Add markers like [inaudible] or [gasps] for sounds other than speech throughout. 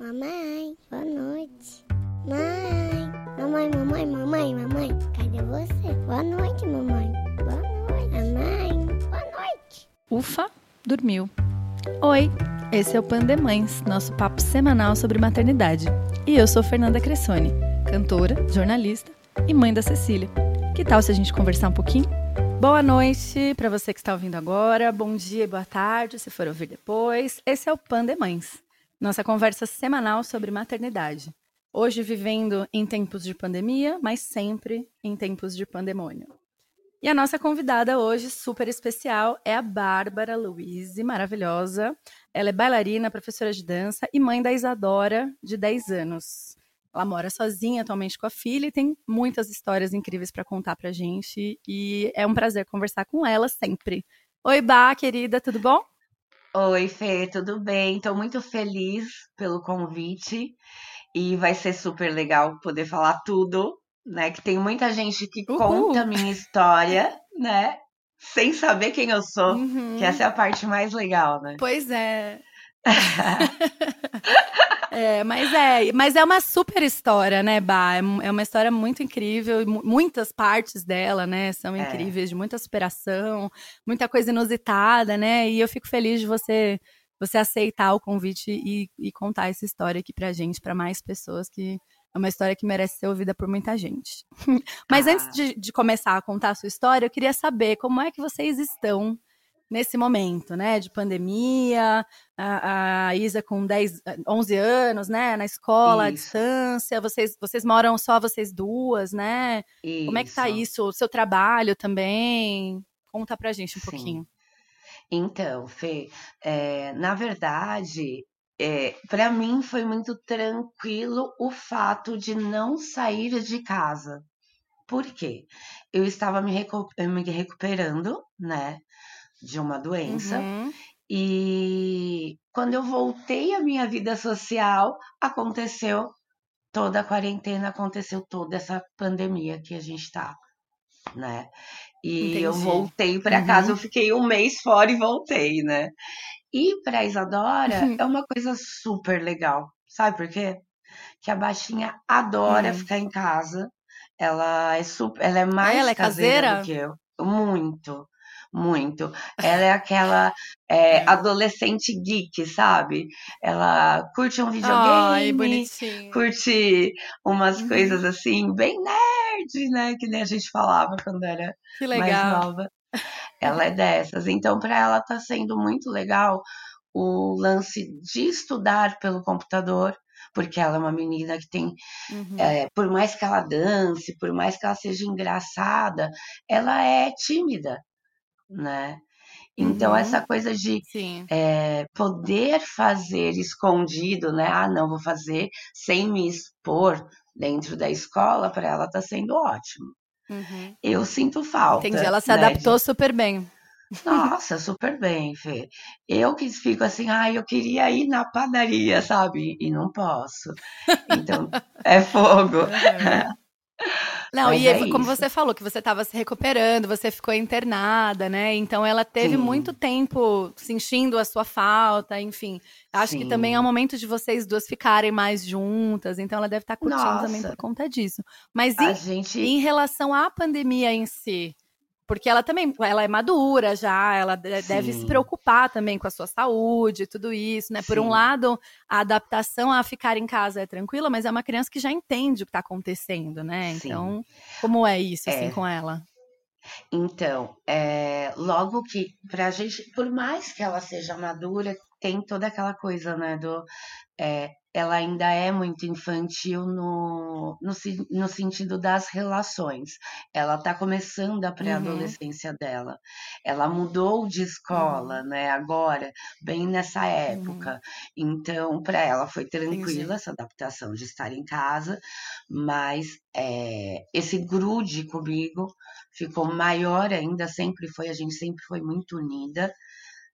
Mamãe, boa noite. Mãe, mamãe, mamãe, mamãe, mamãe, cadê você? Boa noite, mamãe. Boa noite. Mamãe, boa noite. Ufa, dormiu. Oi, esse é o Pandemães, nosso papo semanal sobre maternidade. E eu sou Fernanda Cressoni, cantora, jornalista e mãe da Cecília. Que tal se a gente conversar um pouquinho? Boa noite para você que está ouvindo agora, bom dia e boa tarde, se for ouvir depois. Esse é o Pandemães, nossa conversa semanal sobre maternidade. Hoje vivendo em tempos de pandemia, mas sempre em tempos de pandemônio. E a nossa convidada hoje, super especial, é a Bárbara Luiz, maravilhosa. Ela é bailarina, professora de dança e mãe da Isadora, de 10 anos. Ela mora sozinha atualmente com a filha e tem muitas histórias incríveis para contar pra gente. E é um prazer conversar com ela sempre. Oi, Bá, querida, tudo bom? Oi, Fê, tudo bem? Estou muito feliz pelo convite e vai ser super legal poder falar tudo, né? Que tem muita gente que Uhul. conta a minha história, né? Sem saber quem eu sou, Uhum. que essa é a parte mais legal, né? Pois é. [laughs] É, mas é, mas é uma super história, né, Bá? É é uma história muito incrível, mu- muitas partes dela, né, são É. incríveis, de muita superação, muita coisa inusitada, né? E eu fico feliz de você você aceitar o convite e, e contar essa história aqui pra gente, pra mais pessoas, que é uma história que merece ser ouvida por muita gente. [laughs] Mas Ah. antes de, de começar a contar a sua história, eu queria saber como é que vocês estão nesse momento, né, de pandemia, a, a Isa com 10, 11 anos, né, na escola, à Isso. distância, vocês, vocês moram só vocês duas, né? Como é que tá isso? O seu trabalho também? Conta pra gente um Sim. pouquinho. Então, Fê, é, na verdade, é, para mim foi muito tranquilo o fato de não sair de casa. Por quê? Eu estava me, recu- me recuperando, né, de uma doença. Uhum. E quando eu voltei à minha vida social, aconteceu toda a quarentena, aconteceu toda essa pandemia que a gente tá, né? E eu Entendi. voltei para Uhum. casa, eu fiquei um mês fora e voltei, né? E para Isadora Uhum. é uma coisa super legal, sabe por quê? Que a baixinha adora Hum. ficar em casa. Ela é super, ela é mais ela é caseira caseira? do que eu, muito, muito. [laughs] Ela é aquela é, adolescente geek, sabe? Ela curte um Ai, videogame, bonitinho. curte umas Uhum. coisas assim, bem nerd, né? Que nem a gente falava quando era mais nova. [laughs] Ela é dessas. Então, para ela tá sendo muito legal o lance de estudar pelo computador, porque ela é uma menina que tem, Uhum. é, por mais que ela dance, por mais que ela seja engraçada, ela é tímida, né? Então, Uhum. essa coisa de é, poder fazer escondido, né? Ah, não, vou fazer sem me expor dentro da escola, para ela tá sendo ótimo. Uhum. Eu sinto falta. Entendi. Ela se né, de- adaptou super bem. Nossa, super bem, Fê. Eu que fico assim, ai, eu queria ir na padaria, sabe? E não posso. Então, é fogo. Uhum. [laughs] Não, Mas e é como isso. você falou, que você estava se recuperando, você ficou internada, né? Então ela teve Sim. muito tempo sentindo a sua falta, enfim. Acho que também é um Sim. momento de vocês duas ficarem mais juntas, então ela deve estar curtindo também Nossa. por conta disso. Mas A e gente. em relação à pandemia em si? Porque ela também, ela é madura já, ela de- deve se preocupar também com a sua saúde, tudo isso, né? Por um lado, a adaptação a ficar em casa é tranquila, mas é uma criança que já entende o que está acontecendo, né? Sim. Então, como é isso, assim, É. com ela? Então, é, logo que pra gente, por mais que ela seja madura, tem toda aquela coisa, né, do é, ela ainda é muito infantil no, no, no sentido das relações. Ela tá começando a pré-adolescência dela. Ela mudou de escola, né, agora, bem nessa época. Então, para ela foi tranquila Entendi. essa adaptação de estar em casa, mas é, esse grude comigo ficou maior ainda, sempre foi, a gente sempre foi muito unida,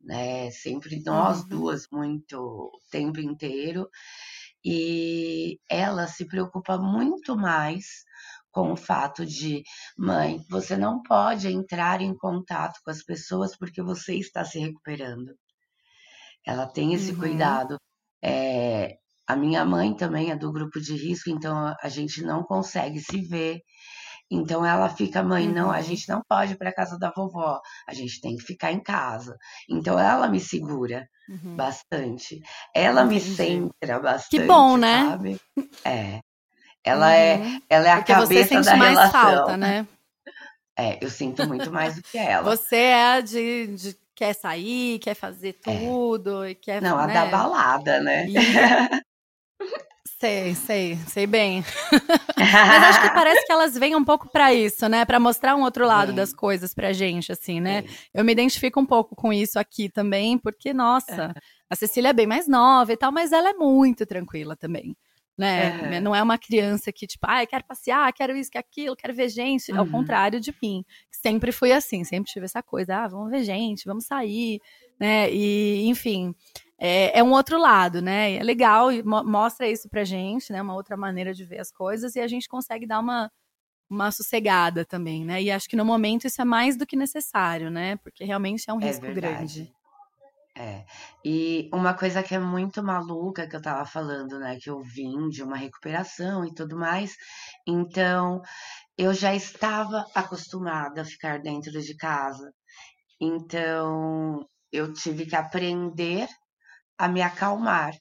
né? Sempre nós Uhum. duas muito o tempo inteiro. E ela se preocupa muito mais com o fato de, mãe, você não pode entrar em contato com as pessoas porque você está se recuperando. Ela tem esse Uhum. cuidado. É, a minha mãe também é do grupo de risco, então a gente não consegue se ver. Então ela fica, mãe, não, a Uhum. gente não pode ir para casa da vovó, a gente tem que ficar em casa. Então ela me segura Uhum. bastante. Ela me centra bastante, bom, né? sabe? É. Ela é, Uhum. ela é a Porque você cabeça sente da mais relação. falta, né? É, eu sinto muito mais do que ela. Você é a de, de quer sair, quer fazer tudo e quer, É. Não, a né? da balada, né? E- [laughs] Sei, sei, sei bem. [laughs] Mas acho que parece que elas vêm um pouco pra isso, né? Pra mostrar um outro lado Vem. das coisas pra gente, assim, né? Vem. Eu me identifico um pouco com isso aqui também, porque, nossa, a Cecília é bem mais nova e tal, mas ela é muito tranquila também. Né? Aham. Não é uma criança que, tipo, ah, quero passear, quero isso, quero aquilo, quero ver gente. Ao Uhum. contrário de mim. Sempre fui assim, sempre tive essa coisa, ah, vamos ver gente, vamos sair, né? E, enfim, é, é um outro lado, né? É legal e mo- mostra isso pra gente, né? Uma outra maneira de ver as coisas e a gente consegue dar uma, uma sossegada também, né? E acho que no momento isso é mais do que necessário, né? Porque realmente é um É risco grande. verdade. É. E uma coisa que é muito maluca que eu tava falando, né? Que eu vim de uma recuperação e tudo mais. Então, eu já estava acostumada a ficar dentro de casa. Então, eu tive que aprender a me acalmar,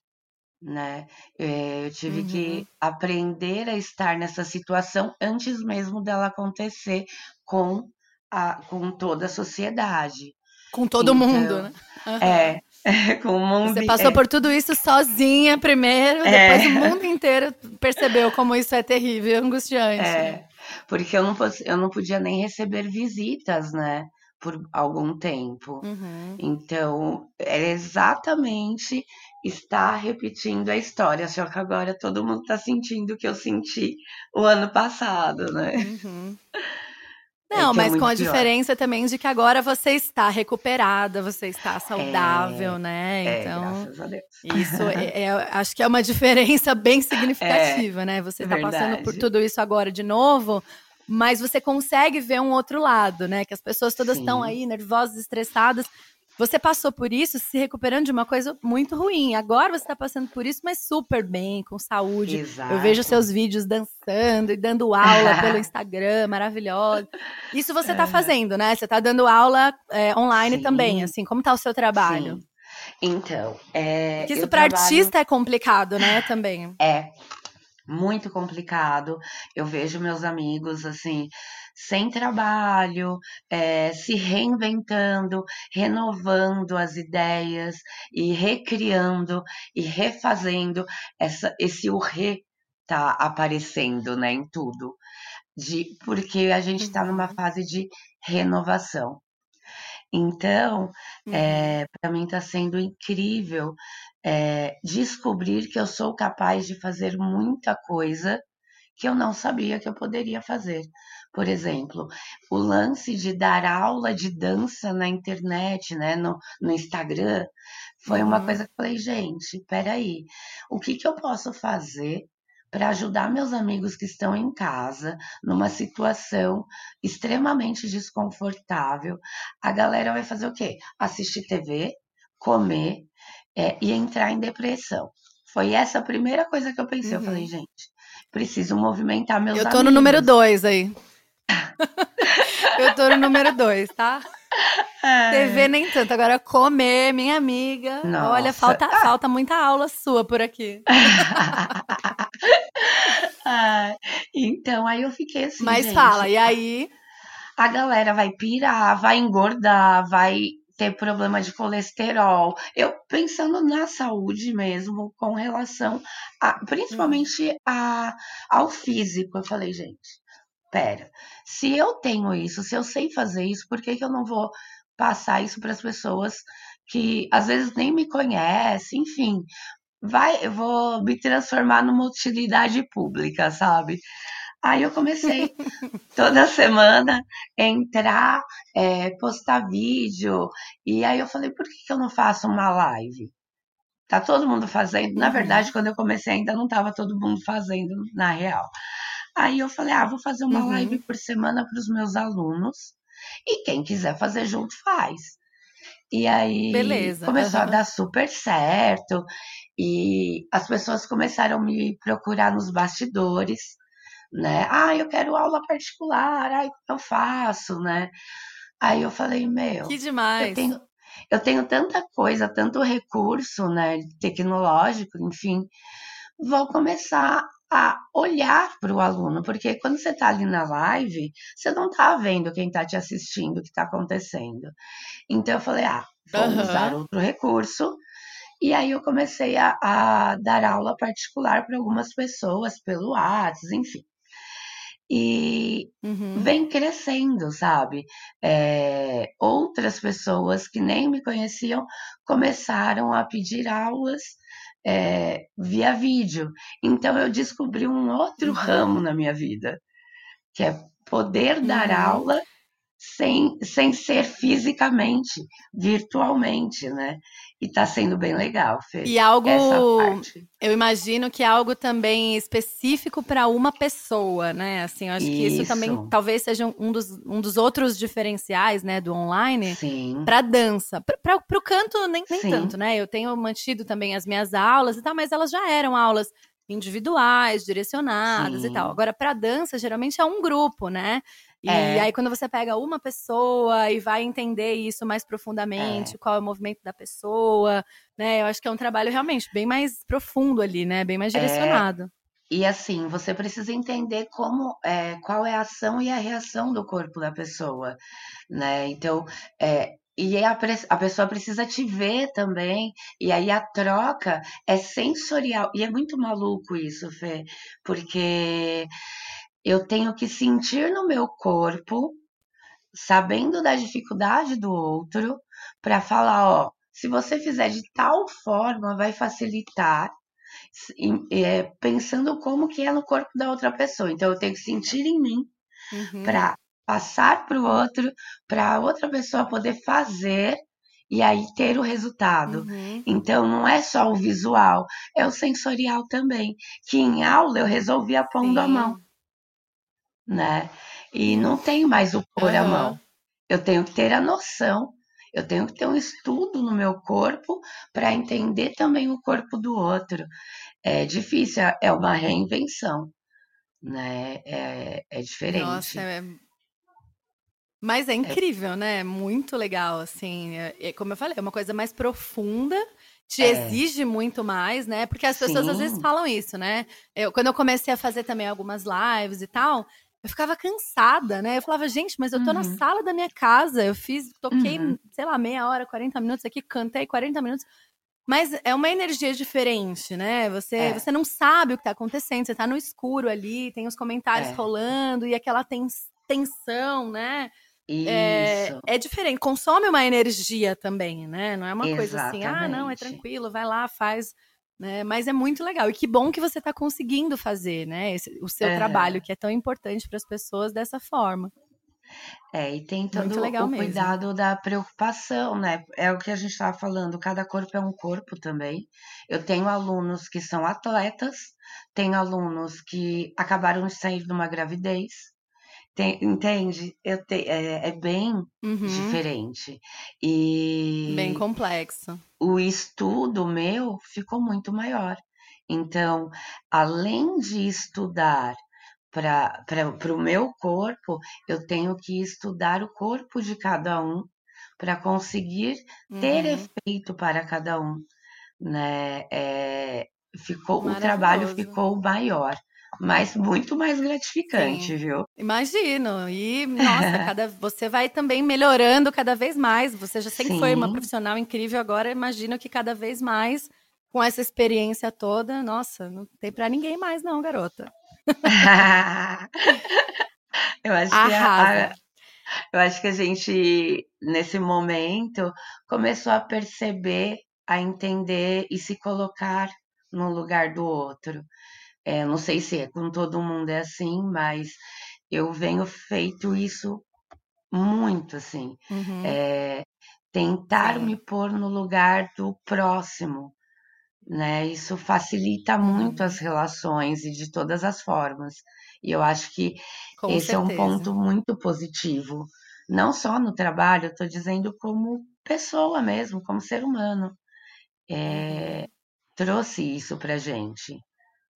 né? Eh, Eu tive Uhum. que aprender a estar nessa situação antes mesmo dela acontecer com a, com toda a sociedade. Com todo mundo, Então, né? Aham. É, [laughs] com o mundo. Você passou por tudo isso sozinha primeiro, É. depois o [laughs] mundo inteiro percebeu como isso é terrível, angustiante. é, porque eu não, eu não podia nem receber visitas, né? Por algum tempo. Uhum. Então, era exatamente estar repetindo a história, só que agora todo mundo tá sentindo o que eu senti o ano passado, né? Uhum. [laughs] É Não, é mas com muito a pior. diferença também de que agora você está recuperada, você está saudável, né? É, Então, graças a Deus. isso é, [laughs] é- acho que é uma [laughs] diferença bem significativa, né? Você está passando por tudo isso agora de novo, mas você consegue ver um outro lado, né? Que as pessoas todas estão aí nervosas, estressadas. Você passou por isso se recuperando de uma coisa muito ruim. Agora você está passando por isso, mas super bem, com saúde. Exato. Eu vejo seus vídeos dançando e dando aula pelo Instagram, maravilhosa. Isso você tá fazendo, né? Você tá dando aula é, online Sim. também, assim, como tá o seu trabalho? Sim. Então, é, Porque isso para trabalho- artista é complicado, né, também. É muito complicado. Eu vejo meus amigos assim, sem trabalho, é, se reinventando, renovando as ideias e recriando e refazendo. Essa, esse o re tá aparecendo, né, em tudo. De, porque a gente está numa Uhum. fase de renovação. Então, Uhum. é, para mim está sendo incrível é, descobrir que eu sou capaz de fazer muita coisa que eu não sabia que eu poderia fazer. Por exemplo, o lance de dar aula de dança na internet, né, no, no Instagram, foi uma Uhum. coisa que eu falei, gente, peraí, o que, que eu posso fazer para ajudar meus amigos que estão em casa, numa situação extremamente desconfortável? A galera vai fazer o quê? Assistir TV, comer é, e entrar em depressão. Foi essa a primeira coisa que eu pensei. Uhum. Eu falei, gente, preciso movimentar meus Eu tô amigos. no número dois aí. [laughs] Eu tô no número dois, tá? É. TV nem tanto. Agora comer, minha amiga. Olha, Nossa. falta, falta muita aula sua por aqui. [laughs] Ai, então, aí eu fiquei assim. Mas gente, fala, e aí? a galera vai pirar, vai engordar, vai ter problema de colesterol. Eu pensando na saúde mesmo, com relação a, principalmente a, ao físico, eu falei, gente, pera, se eu tenho isso, se eu sei fazer isso, por que, que eu não vou passar isso para as pessoas que às vezes nem me conhecem, enfim. Vai, eu vou me transformar numa utilidade pública, sabe? Aí eu comecei toda semana entrar, é, postar vídeo. E aí eu falei, por que, que eu não faço uma live? Tá todo mundo fazendo. Na Uhum. verdade, quando eu comecei, ainda não estava todo mundo fazendo, na real. Aí eu falei, ah, vou fazer uma Uhum. live por semana para os meus alunos. E quem quiser fazer junto, faz. E aí Beleza, começou a aham. dar super certo. E as pessoas começaram a me procurar nos bastidores, né? Ah, eu quero aula particular, ai, como eu faço, né? Aí eu falei, meu, Que eu demais. tenho, eu tenho tanta coisa, tanto recurso, né, tecnológico, enfim, vou começar a olhar para o aluno, porque quando você está ali na live, você não está vendo quem está te assistindo, o que está acontecendo. Então eu falei, ah, vou usar Aham. outro recurso. E aí eu comecei a, a dar aula particular para algumas pessoas pelo WhatsApp, enfim. E Uhum. vem crescendo, sabe? É, outras pessoas que nem me conheciam começaram a pedir aulas é, via vídeo. Então eu descobri um outro ramo Uhum. na minha vida, que é poder dar Uhum. aula sem, sem ser fisicamente, virtualmente, né? E tá sendo bem legal, Fê, E algo, eu imagino que é algo também específico para uma pessoa, né? Assim, eu acho que isso também Isso, talvez seja um dos, um dos outros diferenciais, né, do online sim, para dança. Para o canto, nem, nem tanto, sim, né? Eu tenho mantido também as minhas aulas e tal, mas elas já eram aulas individuais, direcionadas e tal. sim. Agora, para dança, geralmente é um grupo, né? E aí, É, quando você pega uma pessoa e vai entender isso mais profundamente, é, qual é o movimento da pessoa, né? Eu acho que é um trabalho realmente bem mais profundo ali, né? Bem mais é. direcionado. E assim, você precisa entender como, é, qual é a ação e a reação do corpo da pessoa, né? Então, é, e aí a, a pessoa precisa te ver também, e aí a troca é sensorial. E é muito maluco isso, Fê, porque eu tenho que sentir no meu corpo, sabendo da dificuldade do outro, para falar, ó, se você fizer de tal forma, vai facilitar é, pensando como que é no corpo da outra pessoa. Então eu tenho que sentir em mim Uhum, para passar para o outro, para a outra pessoa poder fazer e aí ter o resultado. uhum. Então não é só o visual, é o sensorial também. Que em aula eu resolvia pondo a mão, Sim. Né? E não tenho mais o pôr a mão. Eu tenho que ter a noção, eu tenho que ter um estudo no meu corpo para entender também o corpo do outro. É difícil, é é uma reinvenção, né? É, é Nossa, diferente. é Mas é É, incrível, né? Muito legal, assim. É, é como eu falei, é uma coisa mais profunda, te é, exige muito mais, né? Porque as pessoas às vezes sim, falam isso, né? Eu, quando eu comecei a fazer também algumas lives e tal, eu ficava cansada, né? Eu falava, gente, mas eu tô na uhum, sala da minha casa, eu fiz, toquei, uhum, sei lá, meia hora, 40 minutos aqui, cantei 40 minutos. Mas é uma energia diferente, né? Você, é, você não sabe o que tá acontecendo, você tá no escuro ali, tem os comentários é, rolando e aquela tens- tensão, né? É, isso, é diferente, consome uma energia também, né? Não é uma coisa assim, ah, não, é exatamente. tranquilo, vai lá, faz, né? Mas é muito legal. E que bom que você está conseguindo fazer, né? esse- o seu trabalho, Aham. que é tão importante para as pessoas dessa forma. É, e tem todo o mesmo. cuidado da preocupação, né? É o que a gente estava falando, cada corpo é um corpo também. Eu tenho alunos que são atletas, tenho alunos que acabaram de sair de uma gravidez, Tem- entende? Eu te- é, é bem Uhum, diferente. bem E complexo. o estudo meu ficou muito maior. Então, além de estudar para o meu corpo, eu tenho que estudar o corpo de cada um para conseguir ter Uhum, efeito para cada um, né? É, ficou, o trabalho ficou maior, mas muito mais gratificante, Sim. viu? Imagino. E, nossa, [laughs] cada você vai também melhorando cada vez mais. Você já sempre foi uma Sim, profissional incrível, agora imagino que cada vez mais, com essa experiência toda, nossa, não tem pra ninguém mais, não, garota. [laughs] eu acho que Arrasa. a- eu acho que a gente nesse momento começou a perceber, a entender e se colocar no lugar do outro. É, não sei se é com todo mundo é assim, mas eu venho feito isso muito assim. Uhum, É, tentar me sim. pôr no lugar do próximo, né? Isso facilita muito as Uhum, relações e de todas as formas. E eu acho que com esse é um certeza. ponto muito positivo, não só no trabalho, eu estou dizendo como pessoa mesmo, como ser humano. Uhum. É, trouxe isso pra gente,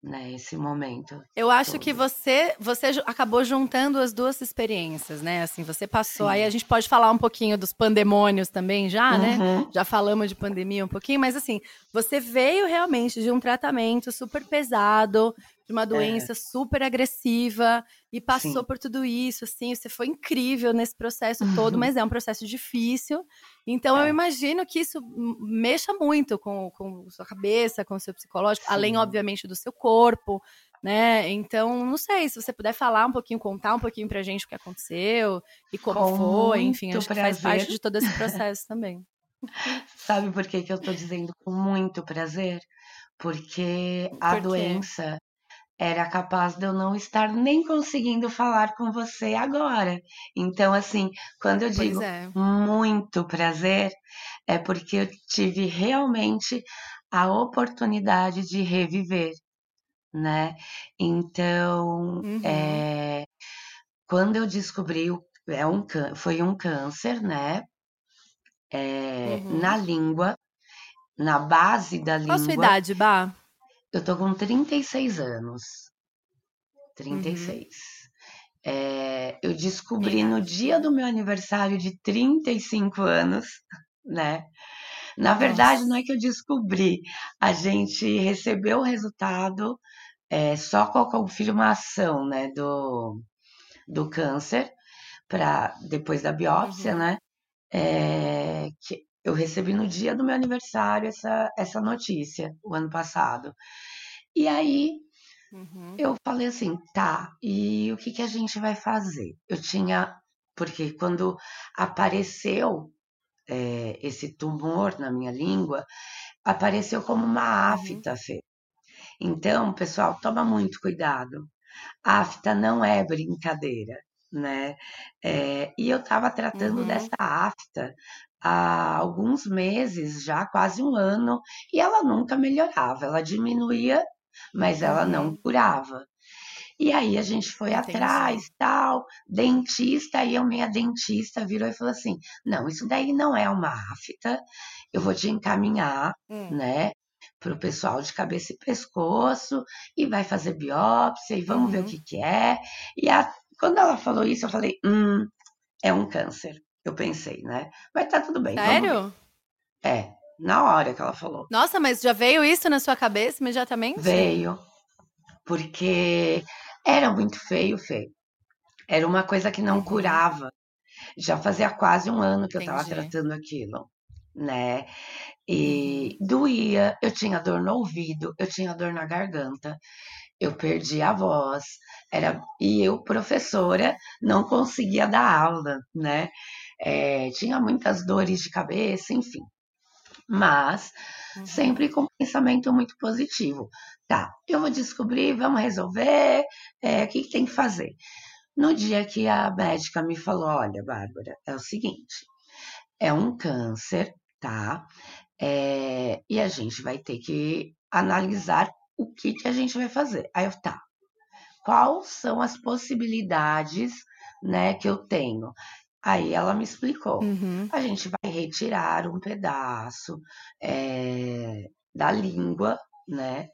né? Esse momento. Eu acho que todo. você você ju- acabou juntando as duas experiências, né? Assim, você passou. Aí Sim. a gente pode falar um pouquinho dos pandemônios também, já, né? Uhum, Já falamos de pandemia um pouquinho, mas assim, você veio realmente de um tratamento super pesado, de uma é, doença super agressiva e passou sim. por tudo isso, assim, você foi incrível nesse processo todo, Uhum, [laughs] mas é um processo difícil. Então eu é, imagino que isso mexa muito com, com sua cabeça, com o seu psicológico, além, sim. obviamente, do seu corpo, né? Então, não sei, se você puder falar um pouquinho, contar um pouquinho pra gente o que aconteceu e como Com foi, enfim, acho que faz parte prazer. de todo esse [laughs] processo também. Sabe por que que eu tô dizendo com muito prazer? Porque a Por doença era capaz de eu não estar nem conseguindo falar com você agora. Então, assim, quando eu digo é. muito prazer, é porque eu tive realmente a oportunidade de reviver, né? Então, Uhum. é, quando eu descobri, é um, foi um câncer, né? É, na Uhum. língua, na base da Qual a sua língua. idade, Bá? Eu tô com 36 anos. Uhum. 36. É, eu descobri no dia do meu aniversário de 35 anos, né? Na verdade, não Nossa. é que eu descobri, a gente recebeu o resultado é, só com a confirmação, né, do, do câncer, para depois da biópsia, Uhum. né? É, que eu recebi no dia do meu aniversário essa, essa notícia, o ano passado. E aí Uhum. eu falei assim, tá, e o que que a gente vai fazer? Eu tinha, porque quando apareceu é, esse tumor na minha língua, apareceu como uma Uhum. afta, Fê. Então, pessoal, toma muito cuidado. Afta não é brincadeira, né? É, e eu estava tratando Uhum. dessa afta há alguns meses, já quase um ano, e ela nunca melhorava. Ela diminuía, mas ela não Uhum. curava. E aí a gente foi Entendi. atrás, tal, dentista, aí a minha dentista virou e falou assim: não, isso daí não é uma afta, eu vou te encaminhar, Hum. né, para o pessoal de cabeça e pescoço, e vai fazer biópsia, e vamos ver o Uhum. que que é. E a- quando ela falou isso, eu falei: hum, é um câncer. Eu pensei, né? Mas tá tudo bem. Sério? É, na hora que ela falou. Nossa, mas já veio isso na sua cabeça imediatamente? Veio, porque era muito feio, feio. Era uma coisa que não Uhum. curava. Já fazia quase um ano que eu estava tratando aquilo, né? Uhum. E doía, eu tinha dor no ouvido, eu tinha dor na garganta, eu perdi a voz, era e eu, professora, não conseguia dar aula, né? É, tinha muitas dores de cabeça, enfim. Mas Uhum. sempre com pensamento muito positivo. Tá, eu vou descobrir, vamos resolver, é, o que, que tem que fazer? No dia que a médica me falou, olha, Bárbara, é o seguinte, é um câncer, tá? É, e a gente vai ter que analisar o que, que a gente vai fazer. Aí eu, tá, quais são as possibilidades, né, que eu tenho? Aí ela me explicou. Uhum. A gente vai retirar um pedaço é, da língua, né?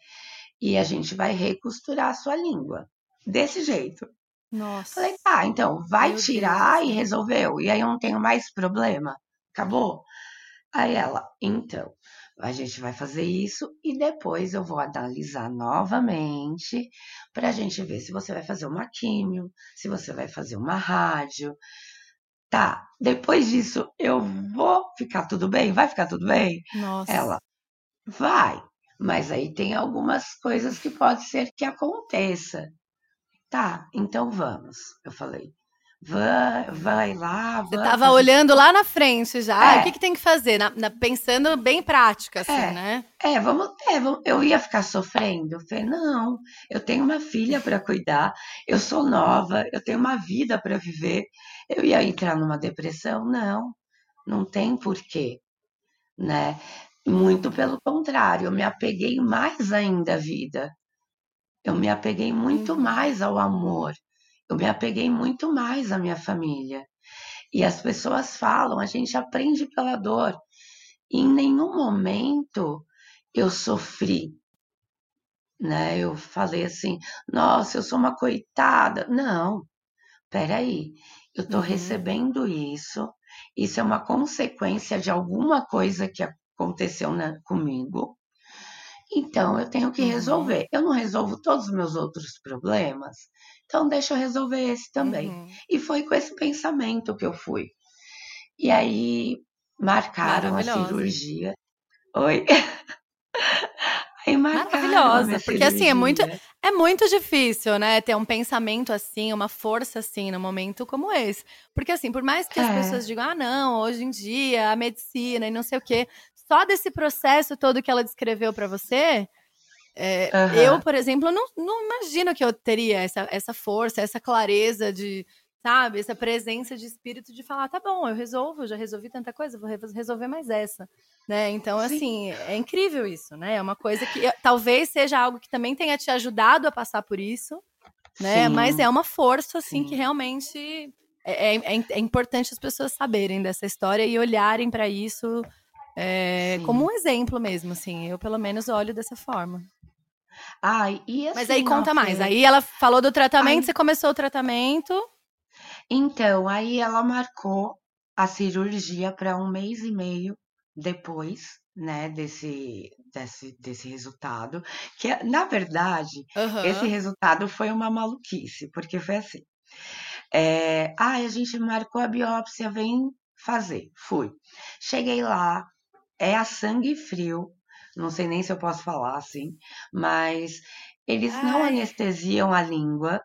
E a gente vai recosturar a sua língua. Desse jeito. Nossa. Falei, tá, então vai Meu Deus tirar e céu. resolveu. E aí eu não tenho mais problema. Acabou? Aí ela, então, a gente vai fazer isso e depois eu vou analisar novamente para a gente ver se você vai fazer uma químio, se você vai fazer uma rádio. Tá, depois disso eu vou ficar tudo bem? Vai ficar tudo bem? Nossa. Ela, vai, mas aí tem algumas coisas que pode ser que aconteça. Tá, então vamos, eu falei. Vai, vai lá, Você vai tava fazer olhando lá na frente já. Ah, o É. que, que tem que fazer? Na- na- pensando bem prática, assim, É. né? É, vamos, é, vamos- eu ia ficar sofrendo. Eu falei, não, eu tenho uma filha para cuidar, eu sou nova, eu tenho uma vida para viver. Eu ia entrar numa depressão? Não, não tem porquê, né? Muito pelo contrário, eu me apeguei mais ainda à vida. Eu me apeguei muito Uhum. mais ao amor. Eu me apeguei muito mais à minha família. E as pessoas falam, a gente aprende pela dor. E em nenhum momento eu sofri, né? Eu falei assim, nossa, eu sou uma coitada. Não, peraí, eu estou Uhum. recebendo isso, isso é uma consequência de alguma coisa que aconteceu na- comigo, então eu tenho que Uhum. resolver. Eu não resolvo todos os meus outros problemas, então deixa eu resolver esse também. Uhum. E foi com esse pensamento que eu fui. E aí marcaram a cirurgia. Oi? [laughs] Aí marcaram Maravilhosa, porque, assim, é muito- cirurgia. É muito difícil, né, ter um pensamento assim, uma força assim, num momento como esse. Porque, assim, por mais que as É. pessoas digam, ah, não, hoje em dia, a medicina e não sei o quê, só desse processo todo que ela descreveu pra você, é, Aham. eu, por exemplo, não, não imagino que eu teria essa, essa força, essa clareza de, sabe, essa presença de espírito de falar, tá bom, eu resolvo, já resolvi tanta coisa, vou re- resolver mais essa. Né? Então, Sim. assim, é incrível isso, né? É uma coisa que eh, talvez seja algo que também tenha te ajudado a passar por isso, né? Sim. Mas é uma força, assim, Sim. que realmente é, é- é importante as pessoas saberem dessa história e olharem para isso é, como um exemplo mesmo, assim. Eu, pelo menos, olho dessa forma. Ai, e assim, Mas aí conta ó, mais. Aí ela falou do tratamento, Aí- você começou o tratamento. Então, aí ela marcou a cirurgia para um mês e meio depois, né, desse, desse, desse resultado. Que, na verdade, Aham. esse resultado foi uma maluquice, porque foi assim. É, ah, a gente marcou a biópsia, vem fazer. Fui. Cheguei lá, é a sangue frio. Não sei nem se eu posso falar assim, mas eles não Ai. anestesiam a língua.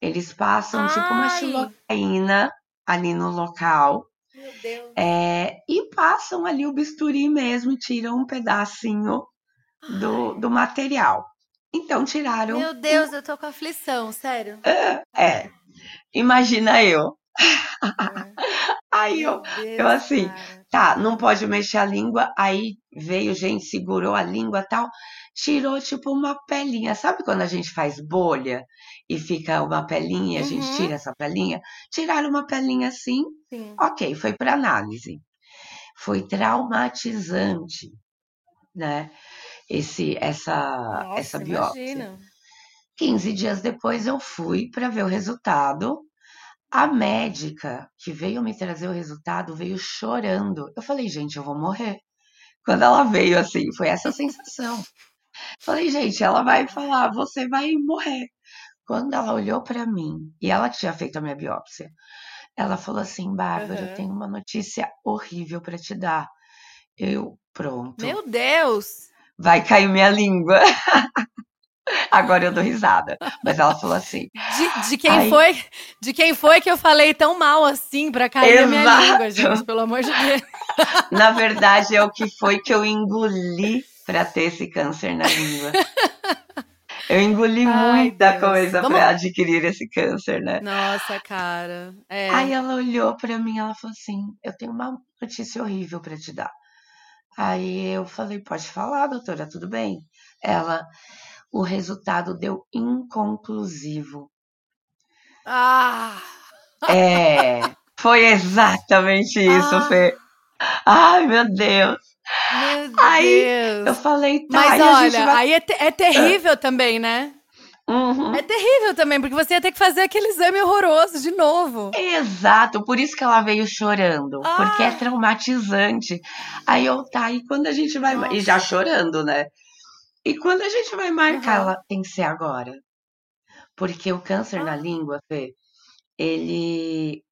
Eles passam tipo uma Ai. xilocaína ali no local. Meu Deus. é, e passam ali o bisturi mesmo e tiram um pedacinho do, do material. Então tiraram. Meu Deus, eu tô com aflição, sério. É, imagina eu. É. [laughs] Aí eu, Deus, eu assim, cara. Tá, não pode mexer a língua. Aí veio gente, segurou a língua tal, tirou tipo uma pelinha. Sabe quando a gente faz bolha e fica uma pelinha e a gente Uhum. tira essa pelinha? Tiraram uma pelinha assim, Sim. ok, foi para análise. Foi traumatizante, né? Esse, essa, Nossa, essa biópsia. imagina. 15 dias depois eu fui para ver o resultado. A médica que veio me trazer o resultado veio chorando. Eu falei, gente, eu vou morrer. Quando ela veio assim, foi essa sensação. Falei, gente, ela vai falar, você vai morrer. Quando ela olhou para mim, e ela tinha feito a minha biópsia, ela falou assim: Bárbara, Aham. eu tenho uma notícia horrível para te dar. Eu, pronto, Meu Deus! vai cair minha língua. [laughs] Agora eu dou risada. Mas ela falou assim: De, de quem Aí- foi? De quem foi que eu falei tão mal assim pra cair a minha Exato. língua, gente? Pelo amor de Deus. [laughs] na verdade, é o que foi que eu engoli para ter esse câncer na língua. Eu engoli Ai, muita Deus. coisa Vamos- para adquirir esse câncer, né? Nossa, cara. É. Aí ela olhou pra mim, ela falou assim: "Eu tenho uma notícia horrível pra te dar". Aí eu falei: "Pode falar, doutora, tudo bem?". Ela: "O resultado deu inconclusivo". Ah! É, foi exatamente isso, Ah. Fê. Ai, meu Deus. Meu Aí, Deus. Eu falei: "Tá, Mas olha, vai aí é, te- é terrível também, né? Uhum. É terrível também, porque você ia ter que fazer aquele exame horroroso de novo. Exato, por isso que ela veio chorando, porque é Ah. traumatizante. Aí eu, tá, e quando a gente vai. E já chorando, né? E quando a gente vai marcar, Uhum. ela tem que ser agora. Porque o câncer na Ah. língua, Fê, ele.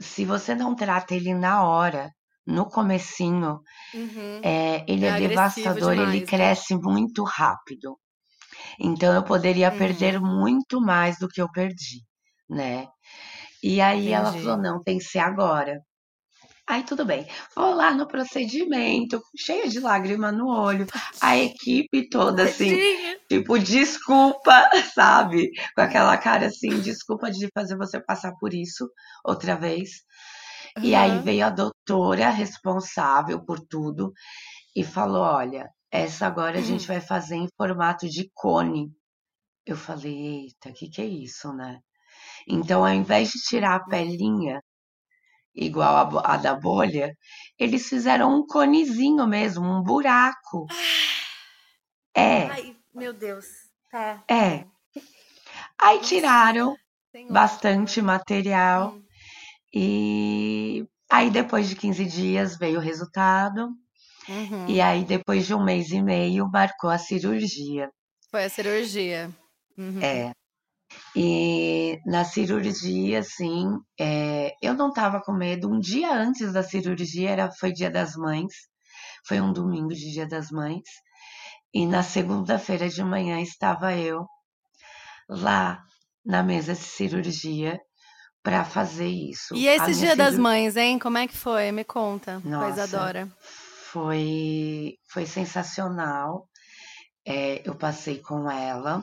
Se você não trata ele na hora, no comecinho, Uhum. é, ele É é, devastador, demais, ele né? cresce muito rápido. Então eu poderia Uhum. perder muito mais do que eu perdi, né? E aí ela Entendi. falou: não, tem que ser agora. Aí tudo bem. Vou lá no procedimento, cheia de lágrima no olho, a equipe toda assim, tipo, desculpa, [laughs] sabe? Com aquela cara assim, desculpa de fazer você passar por isso outra vez. E aí veio a doutora responsável por tudo e falou: olha, essa agora a gente vai fazer em formato de cone. Eu falei, eita, o que, que é isso, né? Então, ao invés de tirar a pelinha, igual a, a da bolha, eles fizeram um conezinho mesmo, um buraco. É. Ai, meu Deus. Tá. É. Aí tiraram Senhor. bastante material. Hum. E aí, depois de 15 dias, veio o resultado. Uhum. E aí, depois de um mês e meio, marcou a cirurgia. Foi a cirurgia. Uhum. É. E na cirurgia, assim, é, eu não tava com medo. Um dia antes da cirurgia, era, foi dia das mães. Foi um domingo de dia das mães. E na segunda-feira de manhã estava eu lá na mesa de cirurgia para fazer isso. E esse dia das mães, hein? Como é que foi? Me conta, Nossa, coisa adora. Foi, foi sensacional. É, eu passei com ela,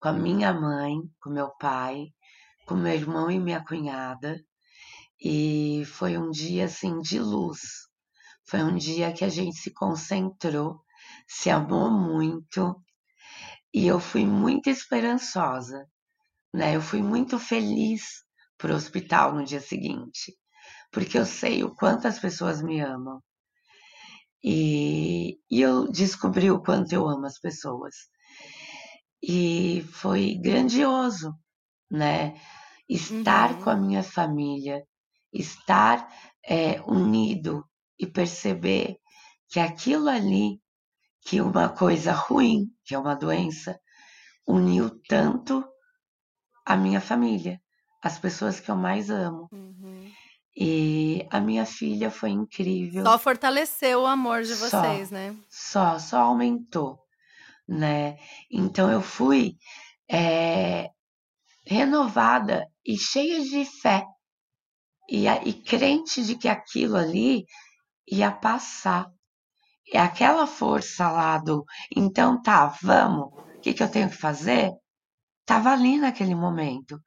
com a minha mãe, com meu pai, com meu irmão e minha cunhada. E foi um dia assim de luz. Foi um dia que a gente se concentrou se amou muito e eu fui muito esperançosa, né? Eu fui muito feliz pro hospital no dia seguinte, porque eu sei o quanto as pessoas me amam. E, e eu descobri o quanto eu amo as pessoas. E foi grandioso, né? Estar uhum. com a minha família, estar é, unido e perceber que aquilo ali que uma coisa ruim, que é uma doença, uniu tanto a minha família, as pessoas que eu mais amo. Uhum. E a minha filha foi incrível. Só fortaleceu o amor de vocês, só, né? Só, só aumentou, né? Então eu fui é, renovada e cheia de fé e, e crente de que aquilo ali ia passar é aquela força lá do então tá, vamos, o que, que eu tenho que fazer? Tava ali naquele momento.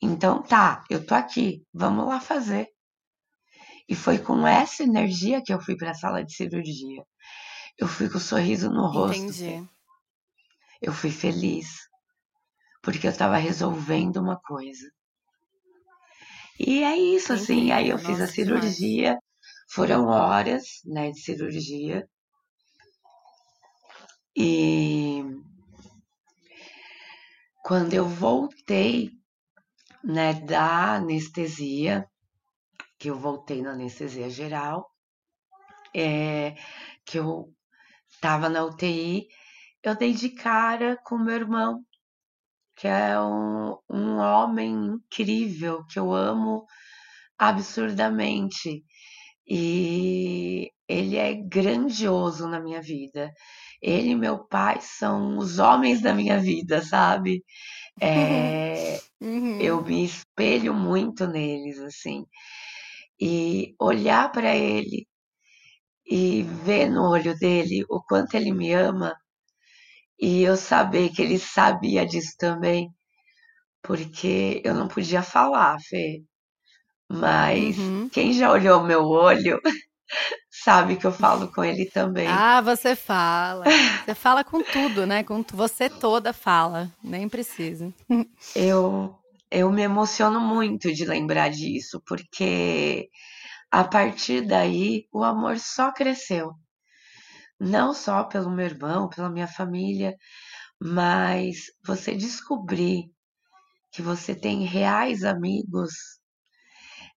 Então tá, eu tô aqui, vamos lá fazer. E foi com essa energia que eu fui para a sala de cirurgia. Eu fui com um sorriso no rosto. Entendi. Eu fui feliz. Porque eu estava resolvendo uma coisa. E é isso, assim. Aí eu fiz a cirurgia. Foram horas, né, de cirurgia. E quando eu voltei, né, da anestesia, que eu voltei na anestesia geral, é, que eu estava na UTI, eu dei de cara com meu irmão, que é um, um homem incrível, que eu amo absurdamente. E ele é grandioso na minha vida ele e meu pai são os homens da minha vida, sabe? É, [laughs] uhum. Eu me espelho muito neles, assim. E olhar para ele e ver no olho dele o quanto ele me ama e eu saber que ele sabia disso também, porque eu não podia falar, Fê. Mas uhum. quem já olhou meu olho [laughs] sabe que eu falo com ele também. Ah, você fala. Você fala com tudo, né? Com você toda fala, nem precisa. Eu eu me emociono muito de lembrar disso, porque a partir daí o amor só cresceu. Não só pelo meu irmão, pela minha família, mas você descobrir que você tem reais amigos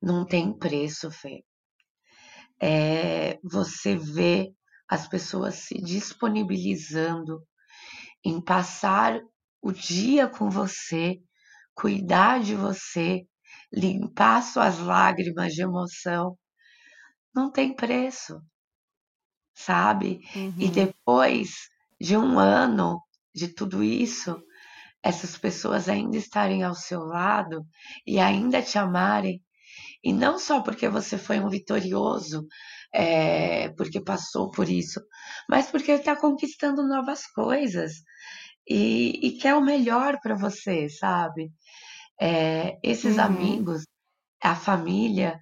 não tem preço, Fê. É você vê as pessoas se disponibilizando em passar o dia com você, cuidar de você, limpar suas lágrimas de emoção, não tem preço, sabe? Uhum. E depois de um ano de tudo isso, essas pessoas ainda estarem ao seu lado e ainda te amarem, e não só porque você foi um vitorioso, é, porque passou por isso, mas porque está conquistando novas coisas e, e quer o melhor para você, sabe? É, esses uhum. amigos, a família,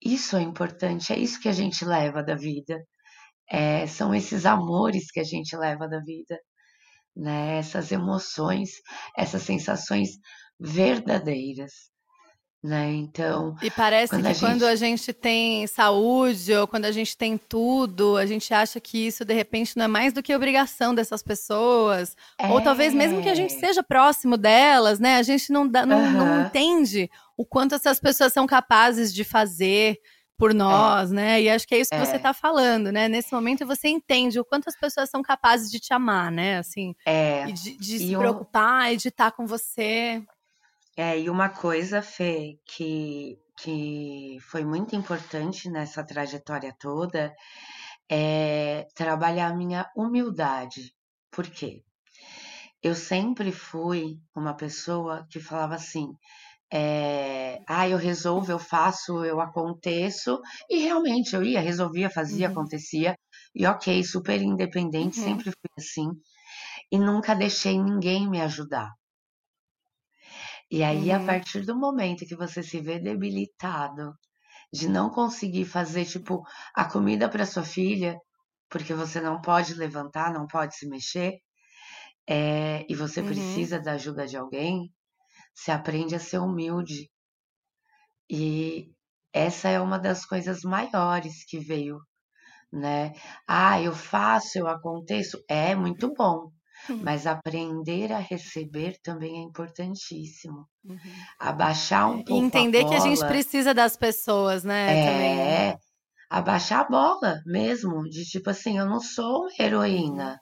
isso é importante, é isso que a gente leva da vida. É, são esses amores que a gente leva da vida, né? Essas emoções, essas sensações verdadeiras né? Então. E parece quando que a gente... quando a gente tem saúde ou quando a gente tem tudo, a gente acha que isso de repente não é mais do que obrigação dessas pessoas. É... Ou talvez mesmo que a gente seja próximo delas, né? A gente não, dá, não, uhum. não entende o quanto essas pessoas são capazes de fazer por é. nós, é. né? E acho que é isso que é. você está falando, né? Nesse momento você entende o quanto as pessoas são capazes de te amar, né? Assim, é. de, de se preocupar e de estar tá com você. É, e uma coisa, Fê, que, que foi muito importante nessa trajetória toda é trabalhar a minha humildade. Por quê? Eu sempre fui uma pessoa que falava assim: é, ah, eu resolvo, eu faço, eu aconteço, e realmente eu ia, resolvia, fazia, uhum. acontecia, e ok, super independente, uhum. sempre fui assim, e nunca deixei ninguém me ajudar. E aí, uhum. a partir do momento que você se vê debilitado, de não conseguir fazer, tipo, a comida para sua filha, porque você não pode levantar, não pode se mexer, é, e você uhum. precisa da ajuda de alguém, você aprende a ser humilde. E essa é uma das coisas maiores que veio, né? Ah, eu faço, eu aconteço, é muito bom. Mas aprender a receber também é importantíssimo. Uhum. Abaixar um pouco. entender a bola, que a gente precisa das pessoas, né? É, também. abaixar a bola mesmo. De tipo assim, eu não sou uma heroína.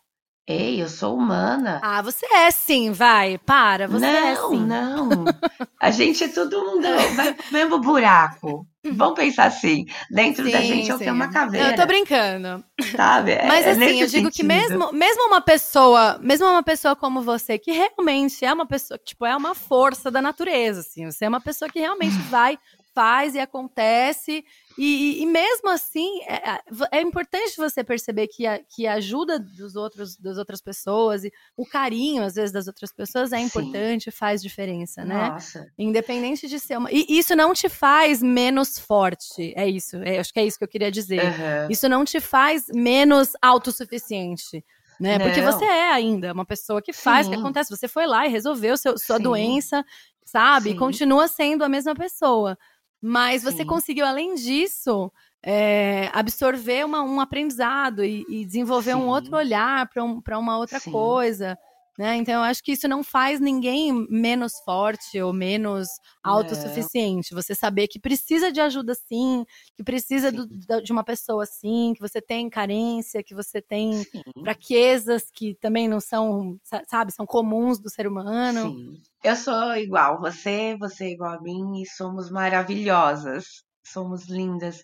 Ei, eu sou humana. Ah, você é sim, vai, para, você não, é sim. Não, não. [laughs] A gente é todo mundo vai pro mesmo buraco. Vamos pensar assim, dentro sim, da gente é o que é uma caveira. Eu tô brincando. Sabe? É, Mas é assim, eu digo sentido. que mesmo, mesmo uma pessoa, mesmo uma pessoa como você, que realmente é uma pessoa, tipo, é uma força da natureza, assim, você é uma pessoa que realmente [sighs] vai faz e acontece. E, e, mesmo assim, é, é, é, importante você perceber que a, que a ajuda dos outros, das outras pessoas e o carinho, às vezes, das outras pessoas é importante, Sim. faz diferença, né? Nossa. Independente de ser uma. E isso não te faz menos forte. É isso. É, acho que é isso que eu queria dizer. Uhum. Isso não te faz menos autossuficiente. Né? Porque você é ainda uma pessoa que faz, Sim. que acontece. Você foi lá e resolveu seu, sua Sim. doença, sabe? E continua sendo a mesma pessoa. Mas você Sim. conseguiu, além disso, é, absorver uma, um aprendizado e, e desenvolver Sim. um outro olhar para um, uma outra Sim. coisa. Né? Então, eu acho que isso não faz ninguém menos forte ou menos autossuficiente. Você saber que precisa de ajuda sim, que precisa do, de uma pessoa sim, que você tem carência, que você tem sim. fraquezas que também não são, sabe, são comuns do ser humano. Sim. Eu sou igual você, você é igual a mim e somos maravilhosas, somos lindas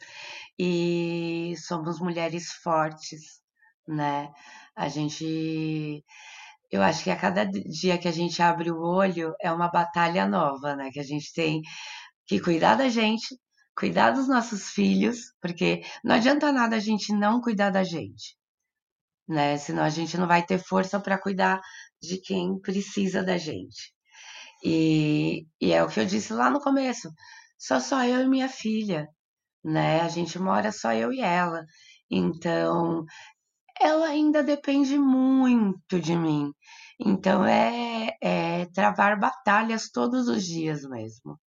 e somos mulheres fortes, né? A gente eu acho que a cada dia que a gente abre o olho é uma batalha nova, né? Que a gente tem que cuidar da gente, cuidar dos nossos filhos, porque não adianta nada a gente não cuidar da gente, né? Senão a gente não vai ter força para cuidar de quem precisa da gente. E, e é o que eu disse lá no começo: só só eu e minha filha, né? A gente mora só eu e ela. Então, ela ainda depende muito de mim. Então é, é travar batalhas todos os dias mesmo,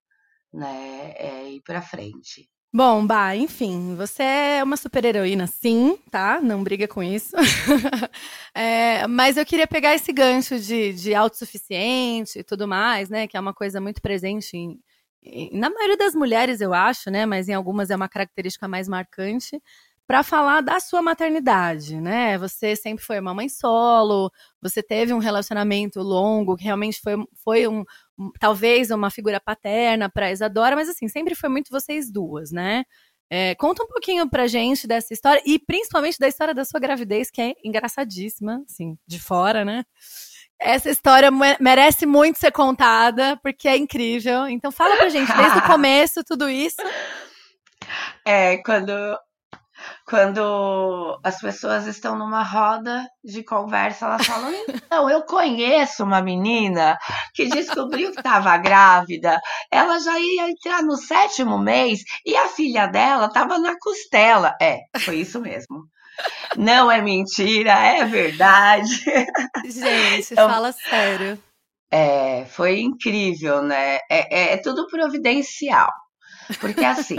né? É ir para frente. Bom, Bah, enfim, você é uma super-heroína, sim, tá? Não briga com isso. [laughs] é, mas eu queria pegar esse gancho de, de autossuficiente e tudo mais, né? Que é uma coisa muito presente em, em, na maioria das mulheres, eu acho, né? Mas em algumas é uma característica mais marcante para falar da sua maternidade, né? Você sempre foi uma mãe solo, você teve um relacionamento longo, que realmente foi, foi um, um talvez uma figura paterna para Isadora, mas assim, sempre foi muito vocês duas, né? É, conta um pouquinho pra gente dessa história e principalmente da história da sua gravidez, que é engraçadíssima, assim, de fora, né? Essa história merece muito ser contada, porque é incrível. Então fala pra gente, desde o [laughs] começo, tudo isso. É, quando quando as pessoas estão numa roda de conversa, elas falam: então, eu conheço uma menina que descobriu que estava grávida, ela já ia entrar no sétimo mês e a filha dela estava na costela. É, foi isso mesmo. Não é mentira, é verdade. Gente, então, fala sério. É, foi incrível, né? É, é, é tudo providencial. Porque assim,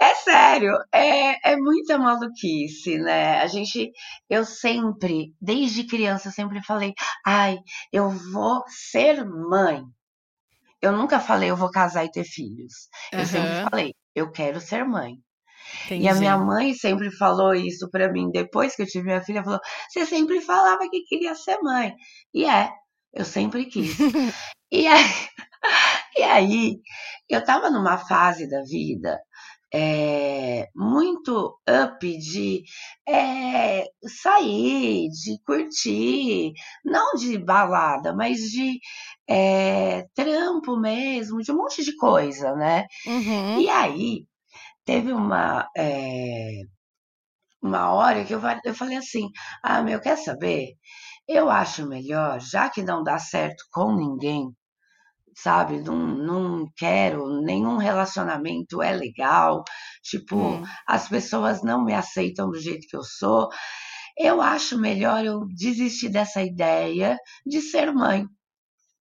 é sério, é, é muita maluquice, né? A gente, eu sempre, desde criança, sempre falei, ai, eu vou ser mãe. Eu nunca falei, eu vou casar e ter filhos. Eu Aham. sempre falei, eu quero ser mãe. Entendi. E a minha mãe sempre falou isso pra mim, depois que eu tive minha filha, falou: "Você sempre falava que queria ser mãe". E é, eu sempre quis. [laughs] E aí, [laughs] e aí eu estava numa fase da vida é, muito up de é, sair, de curtir, não de balada, mas de é, trampo mesmo, de um monte de coisa, né? Uhum. E aí teve uma, uma hora que eu, eu falei assim: ah, meu, quer saber? Eu acho melhor, já que não dá certo com ninguém, sabe? Não, não quero, nenhum relacionamento é legal, tipo, Hum. as pessoas não me aceitam do jeito que eu sou. Eu acho melhor eu desistir dessa ideia de ser mãe.